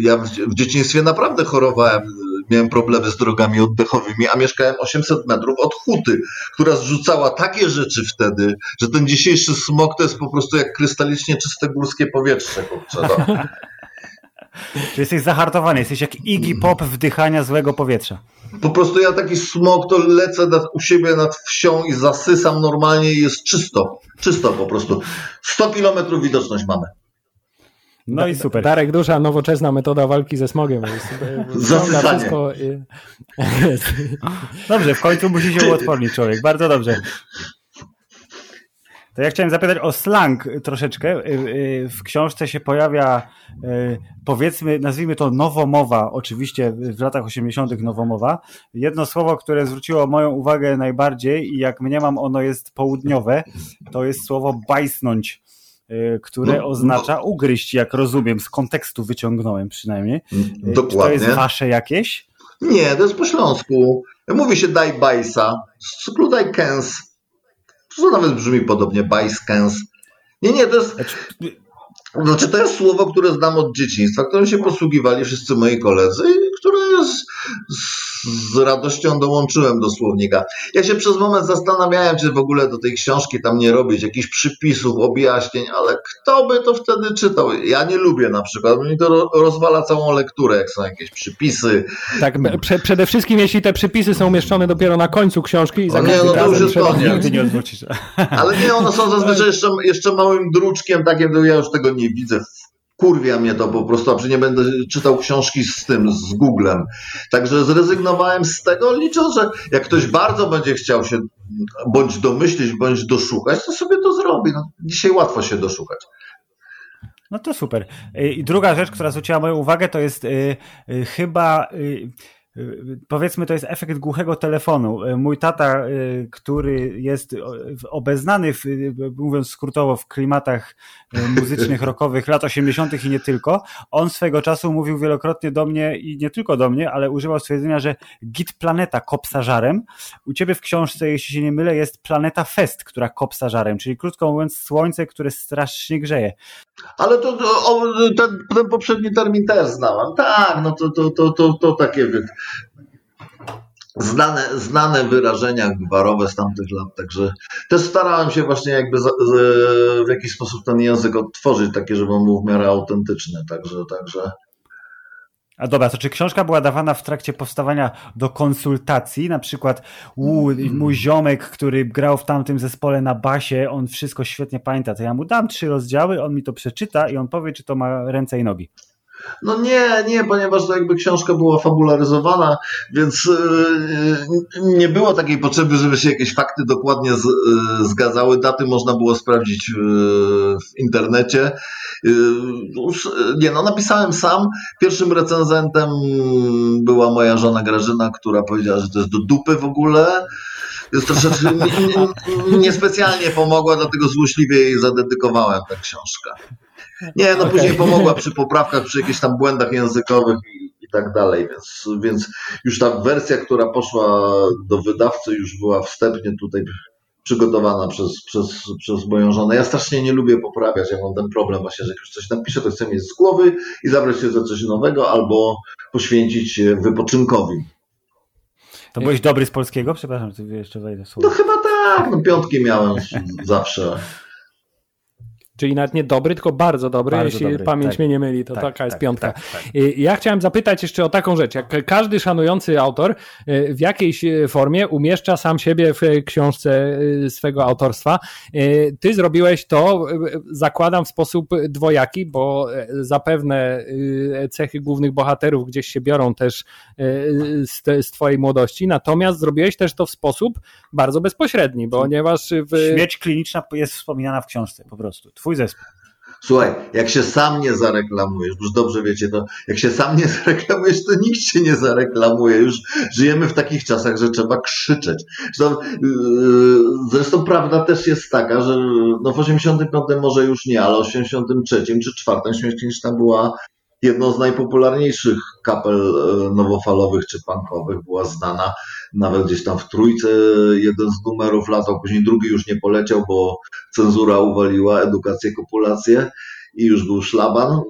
ja w, w dzieciństwie naprawdę chorowałem miałem problemy z drogami oddechowymi, a mieszkałem 800 metrów od huty, która zrzucała takie rzeczy wtedy, że ten dzisiejszy smog to jest po prostu jak krystalicznie czyste górskie powietrze. Kurczę, no. Czy jesteś zahartowany, jesteś jak Iggy Pop wdychania złego powietrza. Po prostu ja taki smog to lecę nad, u siebie nad wsią i zasysam normalnie i jest czysto. Czysto po prostu. 100 kilometrów widoczność mamy. No i super. Darek Dusza, nowoczesna metoda walki ze smogiem. Wszystko... Dobrze, w końcu musi się uodpornić człowiek. Bardzo dobrze. To ja chciałem zapytać o slang troszeczkę. Y, y, w książce się pojawia, y, powiedzmy, nazwijmy to nowomowa, oczywiście w latach 80. nowomowa. Jedno słowo, które zwróciło moją uwagę najbardziej i jak mniemam ono jest południowe, to jest słowo bajsnąć. Które no, oznacza no. ugryźć, jak rozumiem, z kontekstu wyciągnąłem przynajmniej. Dokładnie. Czy to jest wasze jakieś? Nie, to jest po śląsku. Mówi się daj bajsa, z daj kęs. To nawet brzmi podobnie, kęs. Nie, nie, to jest... Znaczy, znaczy, to jest słowo, które znam od dzieciństwa, którym się posługiwali wszyscy moi koledzy i które z, z radością dołączyłem do słownika. Ja się przez moment zastanawiałem, czy w ogóle do tej książki tam nie robić jakichś przypisów, objaśnień, ale kto by to wtedy czytał? Ja nie lubię na przykład, mi to rozwala całą lekturę, jak są jakieś przypisy. Tak, prze, przede wszystkim jeśli te przypisy są umieszczone dopiero na końcu książki i za nie, no to już jest koniec. Nie odwrócisz. Ale nie, one są zazwyczaj jeszcze, jeszcze małym druczkiem, takim, ja już tego nie widzę kurwia mnie to po prostu, a przy nie będę czytał książki z tym, z Googlem. Także zrezygnowałem z tego, licząc, że jak ktoś bardzo będzie chciał się bądź domyślić, bądź doszukać, to sobie to zrobi. No, dzisiaj łatwo się doszukać. No to super. I druga rzecz, która zwróciła moją uwagę, to jest y, y, chyba y, Powiedzmy, to jest efekt głuchego telefonu. Mój tata, który jest obeznany, w, mówiąc skrótowo, w klimatach muzycznych, rockowych lat 80. i nie tylko, on swego czasu mówił wielokrotnie do mnie i nie tylko do mnie, ale używał stwierdzenia, że Git Planeta kopsa żarem. U ciebie w książce, jeśli się nie mylę, jest Planeta Fest, która kopsa żarem, czyli krótko mówiąc, słońce, które strasznie grzeje. Ale to, to o, ten, ten, poprzedni termin też znałem. Tak, no to, to, to, to, to takie znane, znane wyrażenia gwarowe z tamtych lat, także też starałem się właśnie jakby w jakiś sposób ten język odtworzyć, takie, żeby on był w miarę autentyczny, także, także a dobra, to czy książka była dawana w trakcie powstawania do konsultacji? Na przykład, u, mój ziomek, który grał w tamtym zespole na basie, on wszystko świetnie pamięta, to ja mu dam trzy rozdziały, on mi to przeczyta i on powie, czy to ma ręce i nogi. No nie, nie, ponieważ to jakby książka była fabularyzowana, więc yy, nie było takiej potrzeby, żeby się jakieś fakty dokładnie yy, zgadzały. Daty można było sprawdzić w internecie. Nie, no napisałem sam. Pierwszym recenzentem była moja żona Grażyna, która powiedziała, że to jest do dupy w ogóle. Jest troszeczkę niespecjalnie pomogła, dlatego złośliwie jej zadedykowałem tę książkę. Nie, no okay. później pomogła przy poprawkach, przy jakichś tam błędach językowych i, i tak dalej, więc, więc już ta wersja, która poszła do wydawcy, już była wstępnie tutaj przygotowana przez, przez, przez moją żonę. Ja strasznie nie lubię poprawiać, ja mam ten problem właśnie, że jak już coś napiszę, to chcę mieć z głowy i zabrać się za coś nowego albo poświęcić się wypoczynkowi. To byłeś dobry z polskiego? Przepraszam, czy jeszcze wejdę słowo. No chyba tak, no piątki miałem zawsze. Czyli nawet nie dobry, tylko bardzo dobry, bardzo jeśli dobry, pamięć tak. mnie nie myli, to tak, taka jest tak, piątka. Tak, tak. Ja chciałem zapytać jeszcze o taką rzecz. Jak każdy szanujący autor y, w jakiejś y, formie umieszcza sam siebie w książce y, swego autorstwa, ty zrobiłeś to, zakładam, w sposób dwojaki, bo zapewne cechy głównych bohaterów gdzieś się biorą też z, te, z twojej młodości, natomiast zrobiłeś też to w sposób bardzo bezpośredni, ponieważ... W... Śmierć kliniczna jest wspominana w książce po prostu. Twój zespół. Słuchaj, jak się sam nie zareklamujesz, już dobrze wiecie to, jak się sam nie zareklamujesz, to nikt się nie zareklamuje. Już żyjemy w takich czasach, że trzeba krzyczeć. Zresztą, yy, zresztą prawda też jest taka, że no w 85 może już nie, ale w 83 czy 4 śmierć tam była jedną z najpopularniejszych kapel e, nowofalowych czy punkowych, była znana nawet gdzieś tam w trójce jeden z numerów latał, później drugi już nie poleciał, bo cenzura uwaliła edukację, kopulację i już był szlaban.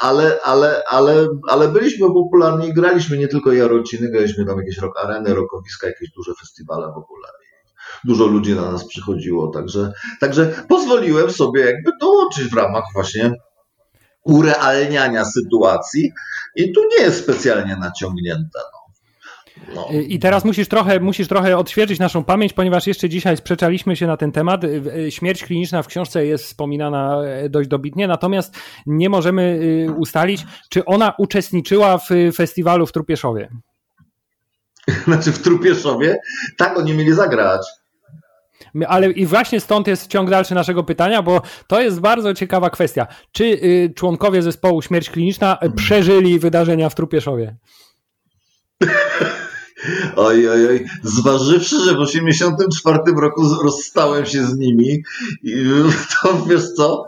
Ale, ale, ale, ale byliśmy popularni i graliśmy nie tylko Jarociny, graliśmy tam jakieś rock areny, rokowiska, jakieś duże festiwale w ogóle. Dużo ludzi na nas przychodziło, także, także pozwoliłem sobie jakby dołączyć w ramach właśnie urealniania sytuacji i tu nie jest specjalnie naciągnięte. No. No. I teraz musisz trochę, musisz trochę odświeżyć naszą pamięć, ponieważ jeszcze dzisiaj sprzeczaliśmy się na ten temat. Śmierć kliniczna w książce jest wspominana e, dość dobitnie, natomiast nie możemy y, ustalić, czy ona uczestniczyła w festiwalu w Trupieszowie. Znaczy w Trupieszowie? Tak, oni mieli zagrać. Ale i właśnie stąd jest ciąg dalszy naszego pytania, bo to jest bardzo ciekawa kwestia. Czy y, członkowie zespołu Śmierć Kliniczna przeżyli wydarzenia w Trupieszowie? Oj, oj, oj. Zważywszy, że w 84 roku rozstałem się z nimi, to wiesz co?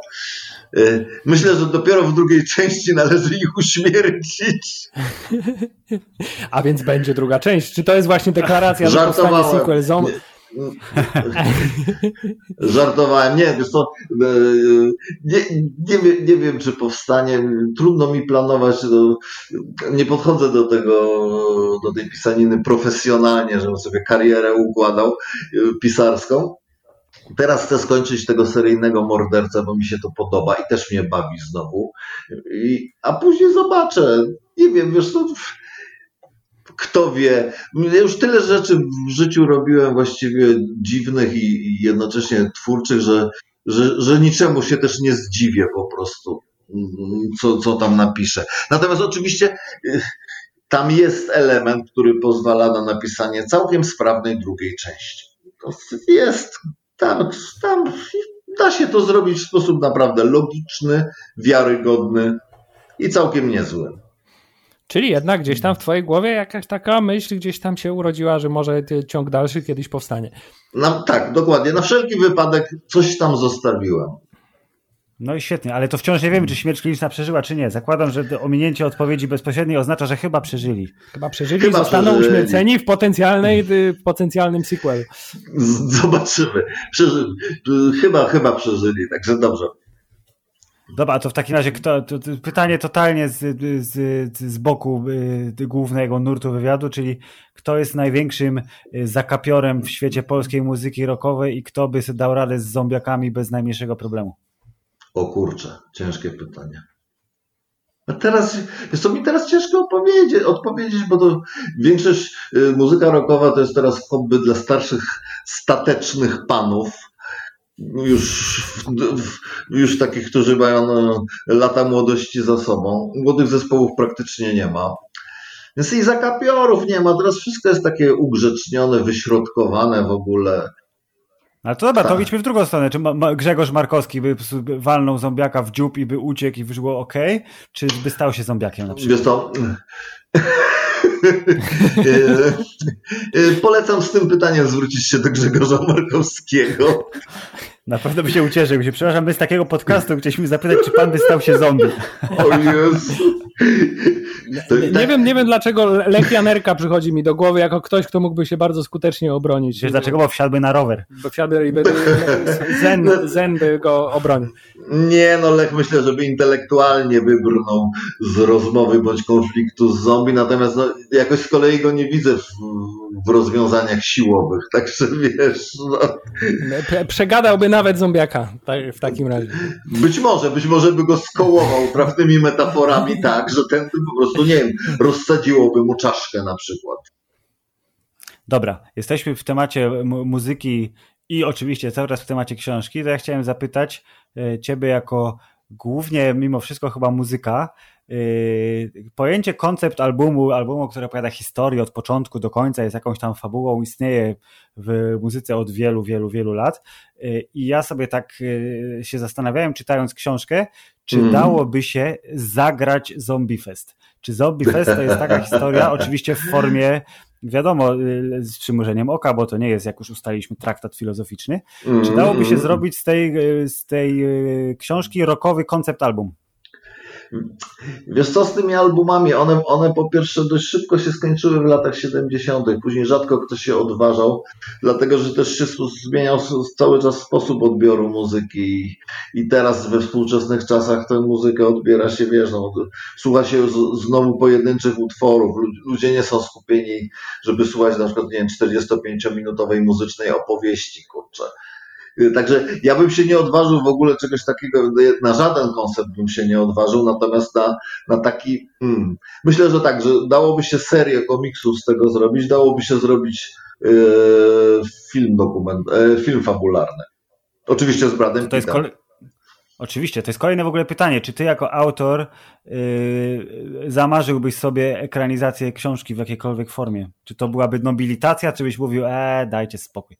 E, myślę, że dopiero w drugiej części należy ich uśmiercić. A więc będzie druga część. Czy to jest właśnie deklaracja, że powstanie sequel Zombie? Żartowałem. Nie, wiesz co, e, nie, nie, wiem, nie wiem, czy powstanie. Trudno mi planować. Nie podchodzę do tego, do tej pisaniny profesjonalnie, żebym sobie karierę układał e, pisarską. Teraz chcę skończyć tego seryjnego mordercę, bo mi się to podoba i też mnie bawi znowu. I, a później zobaczę. Nie wiem, wiesz, to kto wie. Ja już tyle rzeczy w życiu robiłem właściwie dziwnych i, jednocześnie twórczych, że, że, że niczemu się też nie zdziwię po prostu, co, co tam napiszę. Natomiast oczywiście y, tam jest element, który pozwala na napisanie całkiem sprawnej drugiej części. Jest tam, tam Da się to zrobić w sposób naprawdę logiczny, wiarygodny i całkiem niezły. Czyli jednak gdzieś tam w twojej głowie jakaś taka myśl gdzieś tam się urodziła, że może ciąg dalszy kiedyś powstanie. Na, tak, dokładnie. Na wszelki wypadek coś tam zostawiłem. No i świetnie, ale to wciąż nie wiemy, czy śmierć kliniczna przeżyła, czy nie. Zakładam, że ominięcie odpowiedzi bezpośredniej oznacza, że chyba przeżyli. Chyba przeżyli chyba zostaną przeżyli. uśmierceni w, potencjalnej, w potencjalnym sequelu. Zobaczymy. Przeżyli. Chyba, chyba przeżyli, także dobrze. Dobra, to w takim razie kto, to, to pytanie totalnie z, z, z boku y, głównego nurtu wywiadu, czyli kto jest największym y, zakapiorem w świecie polskiej muzyki rockowej i kto by sobie dał radę z zombiakami bez najmniejszego problemu? O kurczę, ciężkie pytanie. A teraz, jest to mi teraz ciężko odpowiedzieć, odpowiedzieć, bo to większość y, muzyka rockowa to jest teraz hobby dla starszych, statecznych panów, już, już takich, którzy mają no, lata młodości za sobą. Młodych zespołów praktycznie nie ma. Więc i zakapiorów nie ma. Teraz wszystko jest takie ugrzecznione, wyśrodkowane w ogóle. Ale to dobra, to tak. idźmy w drugą stronę. Czy Grzegorz Markowski by walnął zombiaka w dziób i by uciekł i wyszło ok? Czy by stał się zombiakiem na przykład? Wiesz to... E, e, polecam z tym pytaniem zwrócić się do Grzegorza Markowskiego. Na pewno by się ucieszył. Się, przepraszam, my z takiego podcastu chcieliśmy zapytać, czy pan by stał się zombie. O Jezu. Nie, nie, wiem, nie wiem dlaczego Lech Janerka przychodzi mi do głowy jako ktoś, kto mógłby się bardzo skutecznie obronić. Wiesz dlaczego? Bo wsiadłby na rower. Bo wsiadłby i by, zen, zen by go obronił. Nie, no Lech myślę, żeby intelektualnie wybrnął z rozmowy bądź konfliktu z zombie, natomiast no, jakoś z kolei go nie widzę w, w rozwiązaniach siłowych, także wiesz... No. Przegadałby nawet zombiaka w takim razie. Być może, być może by go skołował prawdymi metaforami tak, że ten po prostu, nie wiem, rozsadziłoby mu czaszkę na przykład. Dobra, jesteśmy w temacie muzyki i oczywiście cały czas w temacie książki, to ja chciałem zapytać e, Ciebie jako głównie mimo wszystko chyba muzyka, pojęcie koncept albumu, albumu, który opowiada historię od początku do końca, jest jakąś tam fabułą, istnieje w muzyce od wielu, wielu, wielu lat e, i ja sobie tak się zastanawiałem czytając książkę, czy mm. dałoby się zagrać Zombie Fest? Czy Zombie Fest to jest taka historia, oczywiście w formie wiadomo, z przymurzeniem oka, bo to nie jest, jak już ustaliliśmy, traktat filozoficzny. Mm, Czy dałoby się mm. zrobić z tej, z tej książki rokowy koncept album? Wiesz co z tymi albumami? One, one po pierwsze dość szybko się skończyły w latach 70., później rzadko ktoś się odważał, dlatego że też się zmieniał cały czas sposób odbioru muzyki i teraz we współczesnych czasach tę muzykę odbiera się, wiesz, no, słucha się znowu pojedynczych utworów. Ludzie nie są skupieni, żeby słuchać na przykład, nie wiem, 45-minutowej muzycznej opowieści, kurczę Także ja bym się nie odważył w ogóle czegoś takiego, na żaden koncept bym się nie odważył, natomiast na, na taki, hmm, myślę, że tak, że dałoby się serię komiksów z tego zrobić, dałoby się zrobić e, film dokument, e, film fabularny. Oczywiście z Bradem to jest kole... Oczywiście, to jest kolejne w ogóle pytanie. Czy ty jako autor yy, zamarzyłbyś sobie ekranizację książki w jakiejkolwiek formie? Czy to byłaby nobilitacja, czy byś mówił, e, dajcie spokój?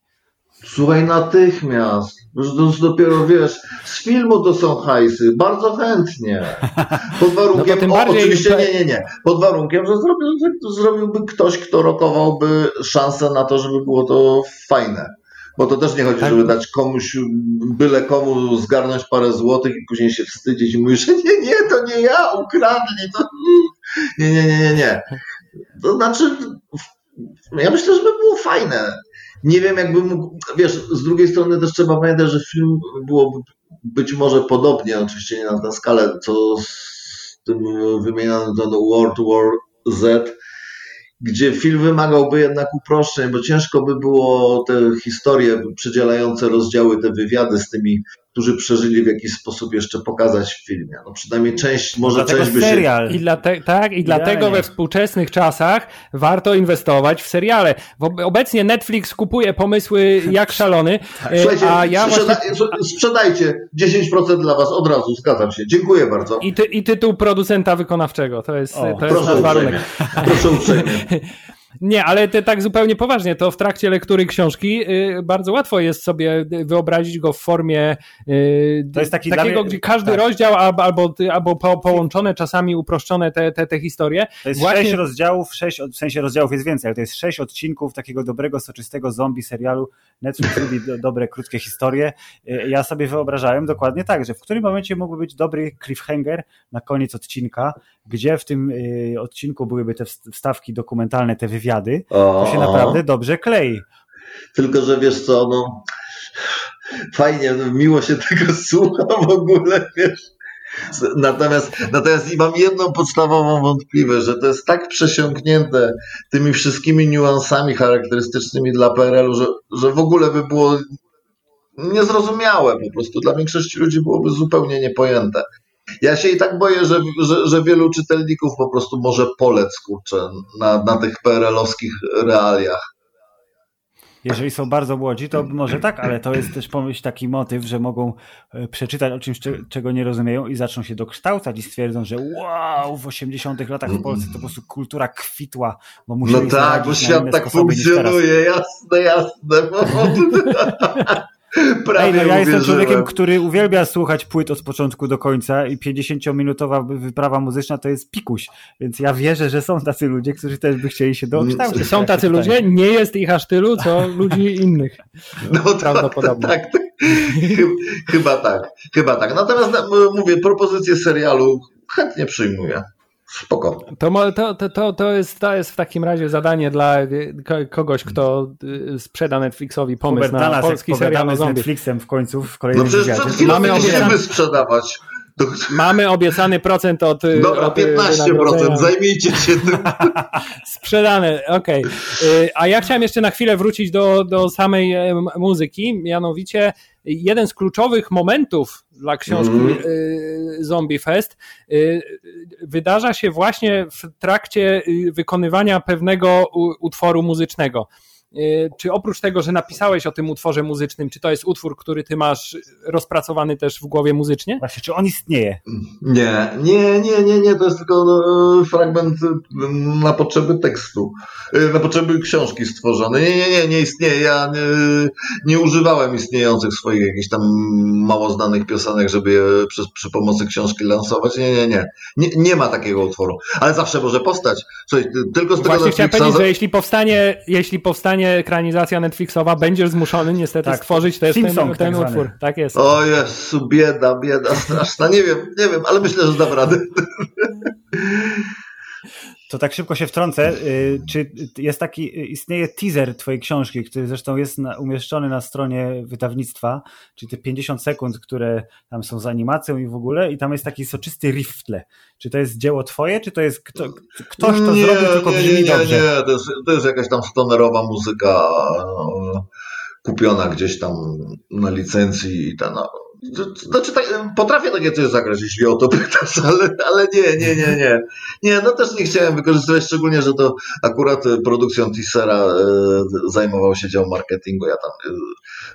Słuchaj, natychmiast. Już dopiero wiesz, z filmu to są hajsy. Bardzo chętnie. Pod warunkiem, no o, oczywiście nie, nie, nie. Pod warunkiem, że zrobił, zrobiłby ktoś, kto rokowałby szansę na to, żeby było to fajne. Bo to też nie chodzi, tak. żeby dać komuś, byle komu zgarnąć parę złotych i później się wstydzić i mówić, że nie, nie, to nie ja, ukradli. To... Nie, nie, nie, nie, nie. To znaczy, ja myślę, że by było fajne nie wiem, jakby mógł, wiesz, z drugiej strony też trzeba pamiętać, że film byłoby być może podobnie, oczywiście nie na tę skalę, co z tym wymienionym ten World War Z, gdzie film wymagałby jednak uproszczeń, bo ciężko by było te historie przydzielające rozdziały, te wywiady z tymi którzy przeżyli w jakiś sposób jeszcze pokazać w filmie. No przynajmniej część, może dlatego część by serial. się... I dlate, tak, i dlatego we współczesnych czasach warto inwestować w seriale. Obecnie Netflix kupuje pomysły jak szalony, tak. Słuchajcie, a ja sprzeda właśnie... sprzedajcie 10% dla was od razu, zgadzam się. Dziękuję bardzo. I, ty, i tytuł producenta wykonawczego, to jest, o, to jest warunek. Proszę uprzejmie. Nie, ale te, tak zupełnie poważnie, to w trakcie lektury książki y, bardzo łatwo jest sobie wyobrazić go w formie y, to jest taki takiego, mnie, gdzie każdy tak. rozdział albo, albo, albo po, połączone, czasami uproszczone te, te, te historie. To jest Właśnie... sześć rozdziałów, sześć, w sensie rozdziałów jest więcej, ale to jest sześć odcinków takiego dobrego, soczystego zombie serialu. Netflix lubi do, dobre, krótkie historie. Y, ja sobie wyobrażałem dokładnie tak, że w którym momencie mógłby być dobry cliffhanger na koniec odcinka, gdzie w tym y, odcinku byłyby te wstawki dokumentalne, te wywiady, to się naprawdę dobrze klei. Tylko, że wiesz co, no fajnie, no, miło się tego słucha w ogóle, wiesz. Natomiast, natomiast mam jedną podstawową wątpliwość, że to jest tak przesiąknięte tymi wszystkimi niuansami charakterystycznymi dla PRL-u, że, że w ogóle by było niezrozumiałe po prostu. Dla większości ludzi byłoby zupełnie niepojęte. Ja się i tak boję, że, że, że wielu czytelników po prostu może polec kurczę, na, na tych PRL-owskich realiach. Jeżeli są bardzo młodzi, to może tak, ale to jest też pomyśl taki motyw, że mogą e, przeczytać o czymś, czego nie rozumieją i zaczną się dokształcać i stwierdzą, że wow, w 80 latach w Polsce to po prostu kultura kwitła, bo No tak, bo świat tak funkcjonuje, jasne, jasne. Prawie Ej, no ja jestem człowiekiem, który uwielbia słuchać płyt od początku do końca i 50-minutowa wyprawa muzyczna to jest pikuś, więc ja wierzę, że są tacy ludzie, którzy też by chcieli się dokształcić. Są tacy ludzie, nie jest ich aż tylu, co ludzi innych. No prawdopodobnie. Tak, tak, chyba tak, chyba tak. Natomiast mówię, propozycję serialu chętnie przyjmuję. Spoko. To, to, to, to, jest, to jest w takim razie zadanie dla kogoś, kto y, sprzeda Netflixowi pomysł Hubert na polski serial z Netflixem w końcu w kolejnym no przecież przed Mamy obiecany... sprzedawać. Mamy obiecany procent od. Dobra, od 15%, zajmijcie się tym. Sprzedane, okej. Okay. A ja chciałem jeszcze na chwilę wrócić do, do samej e, muzyki. Mianowicie, jeden z kluczowych momentów dla książki mm. Zombie Fest y, wydarza się właśnie w trakcie y, wykonywania pewnego utworu muzycznego. Y, czy oprócz tego, że napisałeś o tym utworze muzycznym, czy to jest utwór, który ty masz rozpracowany też w głowie muzycznie? Właśnie, czy on istnieje? Nie, nie, nie, nie, nie, to jest tylko no, fragment na potrzeby tekstu, y, na potrzeby książki stworzony. Nie, nie, nie, nie istnieje. Ja nie, nie używałem istniejących swoich jakichś tam mało znanych piosenek, żeby je przy, przy pomocy książki lansować. Nie, nie, nie, nie. Nie ma takiego utworu, ale zawsze może postać. Słuchaj, tylko z tego Właśnie chciałem powiedzieć, że jeśli powstanie, jeśli powstanie powstanie ekranizacja Netflixowa, będziesz zmuszony niestety tak, stworzyć też ten, ten tak utwór. Tak jest. O Jezu, bieda, bieda straszna. Nie wiem, nie wiem, ale myślę, że dam radę. To tak szybko się wtrącę. Y, czy jest taki, istnieje teaser twojej książki, który zresztą jest umieszczony na stronie wydawnictwa, czyli te 50 sekund, które tam są z animacją i w ogóle, i tam jest taki soczysty riff w tle. Czy to jest dzieło twoje, czy to jest kto, ktoś, kto nie, zrobił, tylko brzmi nie, nie, dobrze? Nie, to jest, to jest jakaś tam stonerowa muzyka no, kupiona gdzieś tam na licencji i ta, no, znaczy, tak, potrafię takie coś zagrać, jeśli o to pytasz, ale, ale nie, nie, nie, nie. Nie, no też nie chciałem wykorzystywać, szczególnie, że to akurat produkcją teasera e, zajmował się dział marketingu. Ja tam e,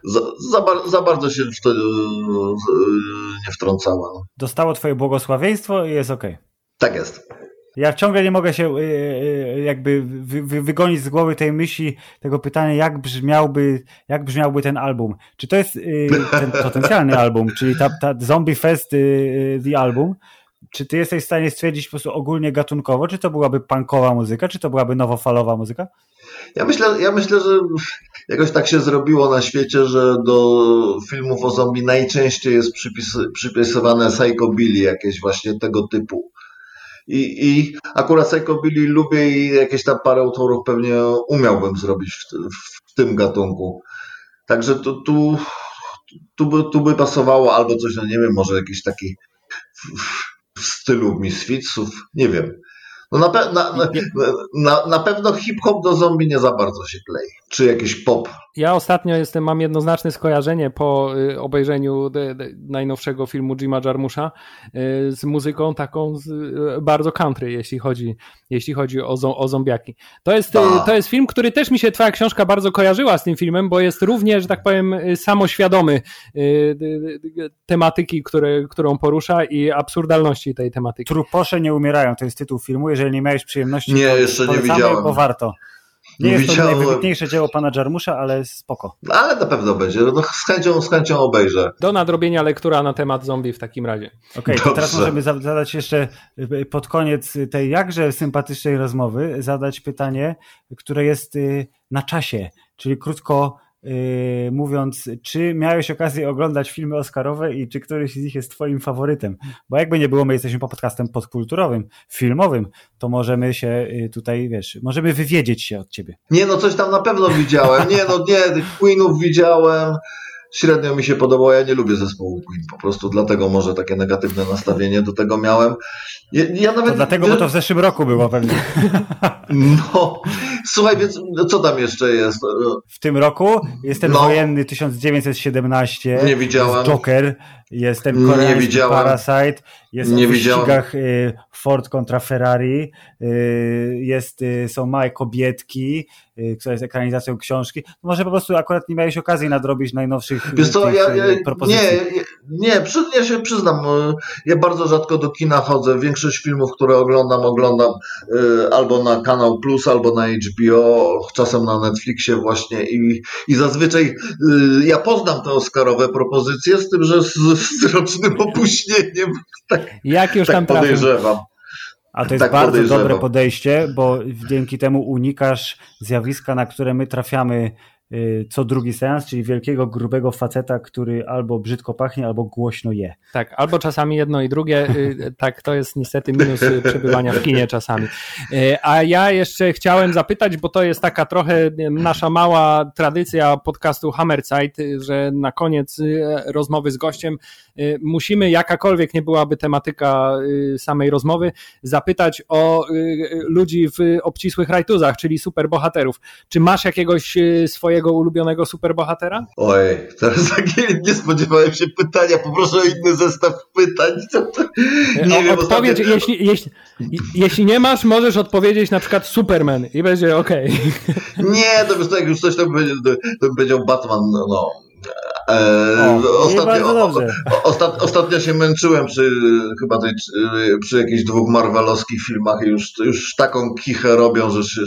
za, za, za bardzo się w to e, nie wtrącałem. No. Dostało twoje błogosławieństwo i jest ok. Tak jest. Ja ciągle nie mogę się y, y, jakby wygonić z głowy tej myśli, tego pytania, jak brzmiałby, jak brzmiałby ten album. Czy to jest y, ten potencjalny album, czyli ta, ta Zombie Fest The Album, czy ty jesteś w stanie stwierdzić po prostu ogólnie gatunkowo, czy to byłaby punkowa muzyka, czy to byłaby nowofalowa muzyka? Ja myślę, ja myślę, że jakoś tak się zrobiło na świecie, że do filmów o zombie najczęściej jest przypis, przypisywane psychobilly, jakieś właśnie tego typu. I, i akurat Psychobilly lubię i jakieś tam parę utworów pewnie umiałbym zrobić w, w, w tym gatunku. Także tu, tu, tu, by, tu by pasowało albo coś, no nie wiem, może jakiś taki w, w stylu Misfitsów, nie wiem. No na, pe na, na, na, pewno hip-hop do zombie nie za bardzo się klei. Czy jakiś pop. Ja ostatnio jestem, mam jednoznaczne skojarzenie po y, obejrzeniu de, de, najnowszego filmu Jima Jarmusza y, z muzyką taką z, y, bardzo country, jeśli chodzi, jeśli chodzi o, o zombiaki. To jest, to jest film, który też mi się twoja książka bardzo kojarzyła z tym filmem, bo jest również, że tak powiem, samoświadomy tematyki, które, którą porusza i absurdalności tej tematyki. Truposze nie umierają, to jest tytuł filmu jeżeli nie miałeś przyjemności, nie, jeszcze nie widziałem. bo warto. Nie, nie jest widziałem... to najwybitniejsze dzieło pana Jarmusza, ale spoko. Ale na pewno będzie. No, z, chęcią, z chęcią obejrzę. Do nadrobienia lektura na temat zombie w takim razie. Okej, okay, to teraz możemy zadać jeszcze y, pod koniec tej jakże sympatycznej rozmowy, zadać pytanie, które jest y, na czasie, czyli krótko Yy, mówiąc, czy miałeś okazję oglądać filmy Oscarowe i czy któryś z nich jest twoim faworytem? Bo jakby nie było, my jesteśmy podcastem podkulturowym, filmowym, to możemy się yy, tutaj, wiesz, możemy wywiedzieć się od ciebie. Nie, no coś tam na pewno widziałem. Nie, no nie, tych Queenów widziałem, średnio mi się podobało. Ja nie lubię zespołu Queen, po prostu dlatego może takie negatywne nastawienie do tego miałem. Ja, ja nawet, to dlatego, bo to w zeszłym roku było pewnie. No, słuchaj, więc co tam jeszcze jest? W tym roku jest ten no, wojenny 1917. Nie widziałem. Joker, jest ten koreański Parasite, jest nie wyścigach y, Ford kontra Ferrari, y, jest, y, są małe kobietki, która jest ekranizacją książki. Może po prostu akurat nie miałeś okazji nadrobić najnowszych Wiesz co, ja, ja, propozycji. Nie, nie, przy, ja się przyznam, ja bardzo rzadko do kina chodzę. Większość filmów, które oglądam, oglądam albo na Kanał Plus, albo na HBO, czasem na Netflixie właśnie i, i zazwyczaj ja poznam te Oscarowe propozycje, z tym, że z, z rocznym opóźnieniem. Tak, Jak już tak tam podejrzewam. A to jest tak bardzo dobre podejście, bo dzięki temu unikasz zjawiska, na które my trafiamy Y, co drugi seans, czyli wielkiego, grubego faceta, który albo brzydko pachnie, albo głośno je. Tak, albo czasami jedno i drugie. Y, tak, to jest niestety minus przebywania w kinie czasami. Y, a ja jeszcze chciałem zapytać, bo to jest taka trochę nasza mała tradycja podcastu Hammerzeit, że na koniec rozmowy z gościem musimy, jakakolwiek nie byłaby tematyka samej rozmowy, zapytać o ludzi w obcisłych rajtuzach, czyli superbohaterów. Czy masz jakiegoś swojego ulubionego superbohatera? Oj, teraz takie nie spodziewałem się pytania, poproszę o inny zestaw pytań. Nie o, wiem, odpowiedź, ostatnio... jeśli, jeśli, jeśli nie masz, możesz odpowiedzieć na przykład Superman i będzie ok. Nie, to już tak, już coś tam będzie, to powiedział Batman, no. no. E, o, ostatnio, o, ostat, ostatnio się męczyłem przy chyba tej, przy jakichś dwóch marvelowskich filmach i już, już taką kichę robią, że się,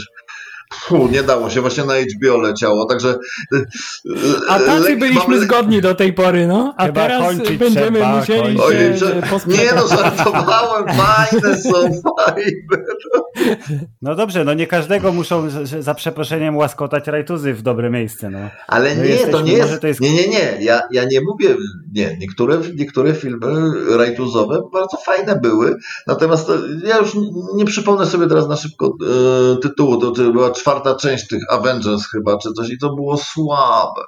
Puh, nie dało się, właśnie na HBO leciało, także... A tacy byliśmy mamy... zgodni do tej pory, no, a Chyba teraz będziemy trzeba, musieli kończyć. się Oj, Nie no, żartowałem, fajne są, fajne. No dobrze, no nie każdego muszą za przeproszeniem łaskotać rajtuzy w dobre miejsce, no. Ale nie, jesteśmy, to nie jest, to jest... Nie, nie, nie, ja, ja nie mówię, nie, niektóre, niektóre filmy rajtuzowe bardzo fajne były, natomiast ja już nie przypomnę sobie teraz na szybko e, tytułu, to, to była czwarta część tych Avengers chyba, czy coś i to było słabe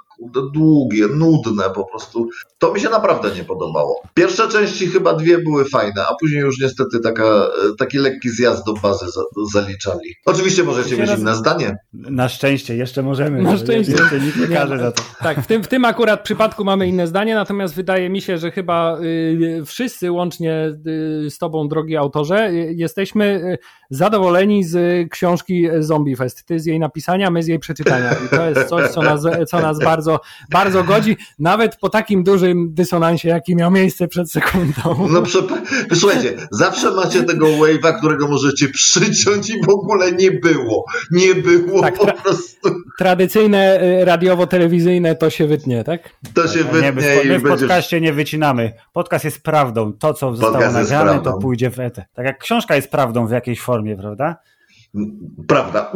długie, nudne po prostu. To mi się naprawdę nie podobało. Pierwsze części chyba dwie były fajne, a później już niestety taka, taki lekki zjazd do bazy za, zaliczali. Oczywiście możecie mieć inne zdanie. Na szczęście, jeszcze możemy. Na szczęście. Jeszcze nikt nie każe za to. Tak, w tym, w tym akurat przypadku mamy inne zdanie, natomiast wydaje mi się, że chyba y, wszyscy łącznie y, z tobą, drogi autorze, y, jesteśmy y, zadowoleni z książki Zombie Fest. Ty z jej napisania, my z jej przeczytania. I to jest coś, co nas, co nas bardzo bardzo, bardzo godzi, nawet po takim dużym dysonansie, jaki miał miejsce przed sekundą. No słuchajcie, zawsze macie tego wave'a, którego możecie przyciąć i w ogóle nie było. Nie było tak, po prostu. Tradycyjne y, radiowo-telewizyjne to się wytnie, tak? To się wytnie nie, my, w, my w podcaście nie wycinamy. Podcast jest prawdą. To, co zostało nagrane, to pójdzie w etę. Tak jak książka jest prawdą w jakiejś formie, prawda? Prawda.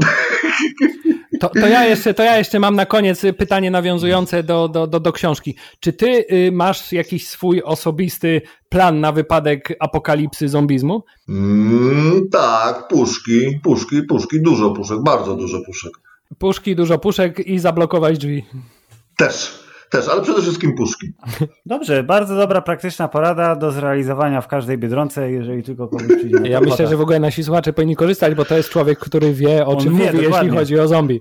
To, to, ja jeszcze, to ja jeszcze mam na koniec pytanie nawiązujące do, do, do, do książki. Czy ty y, masz jakiś swój osobisty plan na wypadek apokalipsy zombizmu? Mm, tak, puszki, puszki, puszki, dużo puszek, bardzo dużo puszek. Puszki, dużo puszek i zablokować drzwi. Też. Też, ale przede wszystkim puszki. Dobrze, bardzo dobra, praktyczna porada do zrealizowania w każdej Biedronce, jeżeli tylko komuś przyjdzie Ja myślę, że w ogóle nasi słuchacze powinni korzystać, bo to jest człowiek, który wie, o On czym wie, mówi, dokładnie. jeśli chodzi o zombie.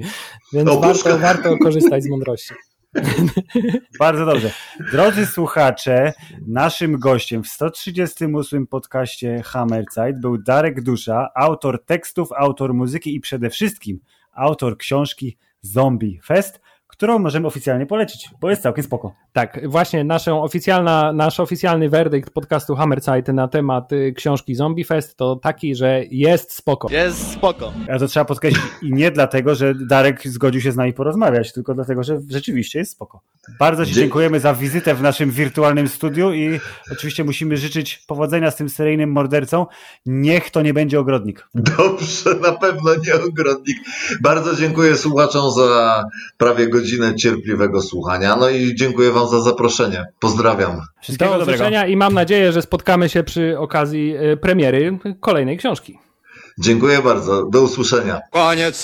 Więc o warto, warto korzystać z mądrości. Bardzo dobrze. Drodzy słuchacze, naszym gościem w 138 podcaście Hammerzeit był Darek Dusza, autor tekstów, autor muzyki i przede wszystkim autor książki Zombie Fest którą możemy oficjalnie polecić, bo jest całkiem spoko. Tak, właśnie naszą oficjalna, nasz oficjalny werdykt podcastu Hammerzeit na temat y, książki Zombie Fest to taki, że jest spoko. Jest spoko. A to trzeba podkreślić i nie dlatego, że Darek zgodził się z nami porozmawiać, tylko dlatego, że rzeczywiście jest spoko. Bardzo Ci dziękujemy za wizytę w naszym wirtualnym studiu i oczywiście musimy życzyć powodzenia z tym seryjnym mordercą. Niech to nie będzie ogrodnik. Dobrze, na pewno nie ogrodnik. Bardzo dziękuję słuchaczom za prawie godzinę cierpliwego słuchania. No i dziękuję Wam za zaproszenie. Pozdrawiam. Wszystkiego Do dobrego. usłyszenia i mam nadzieję, że spotkamy się przy okazji y, premiery kolejnej książki. Dziękuję bardzo. Do usłyszenia. Koniec.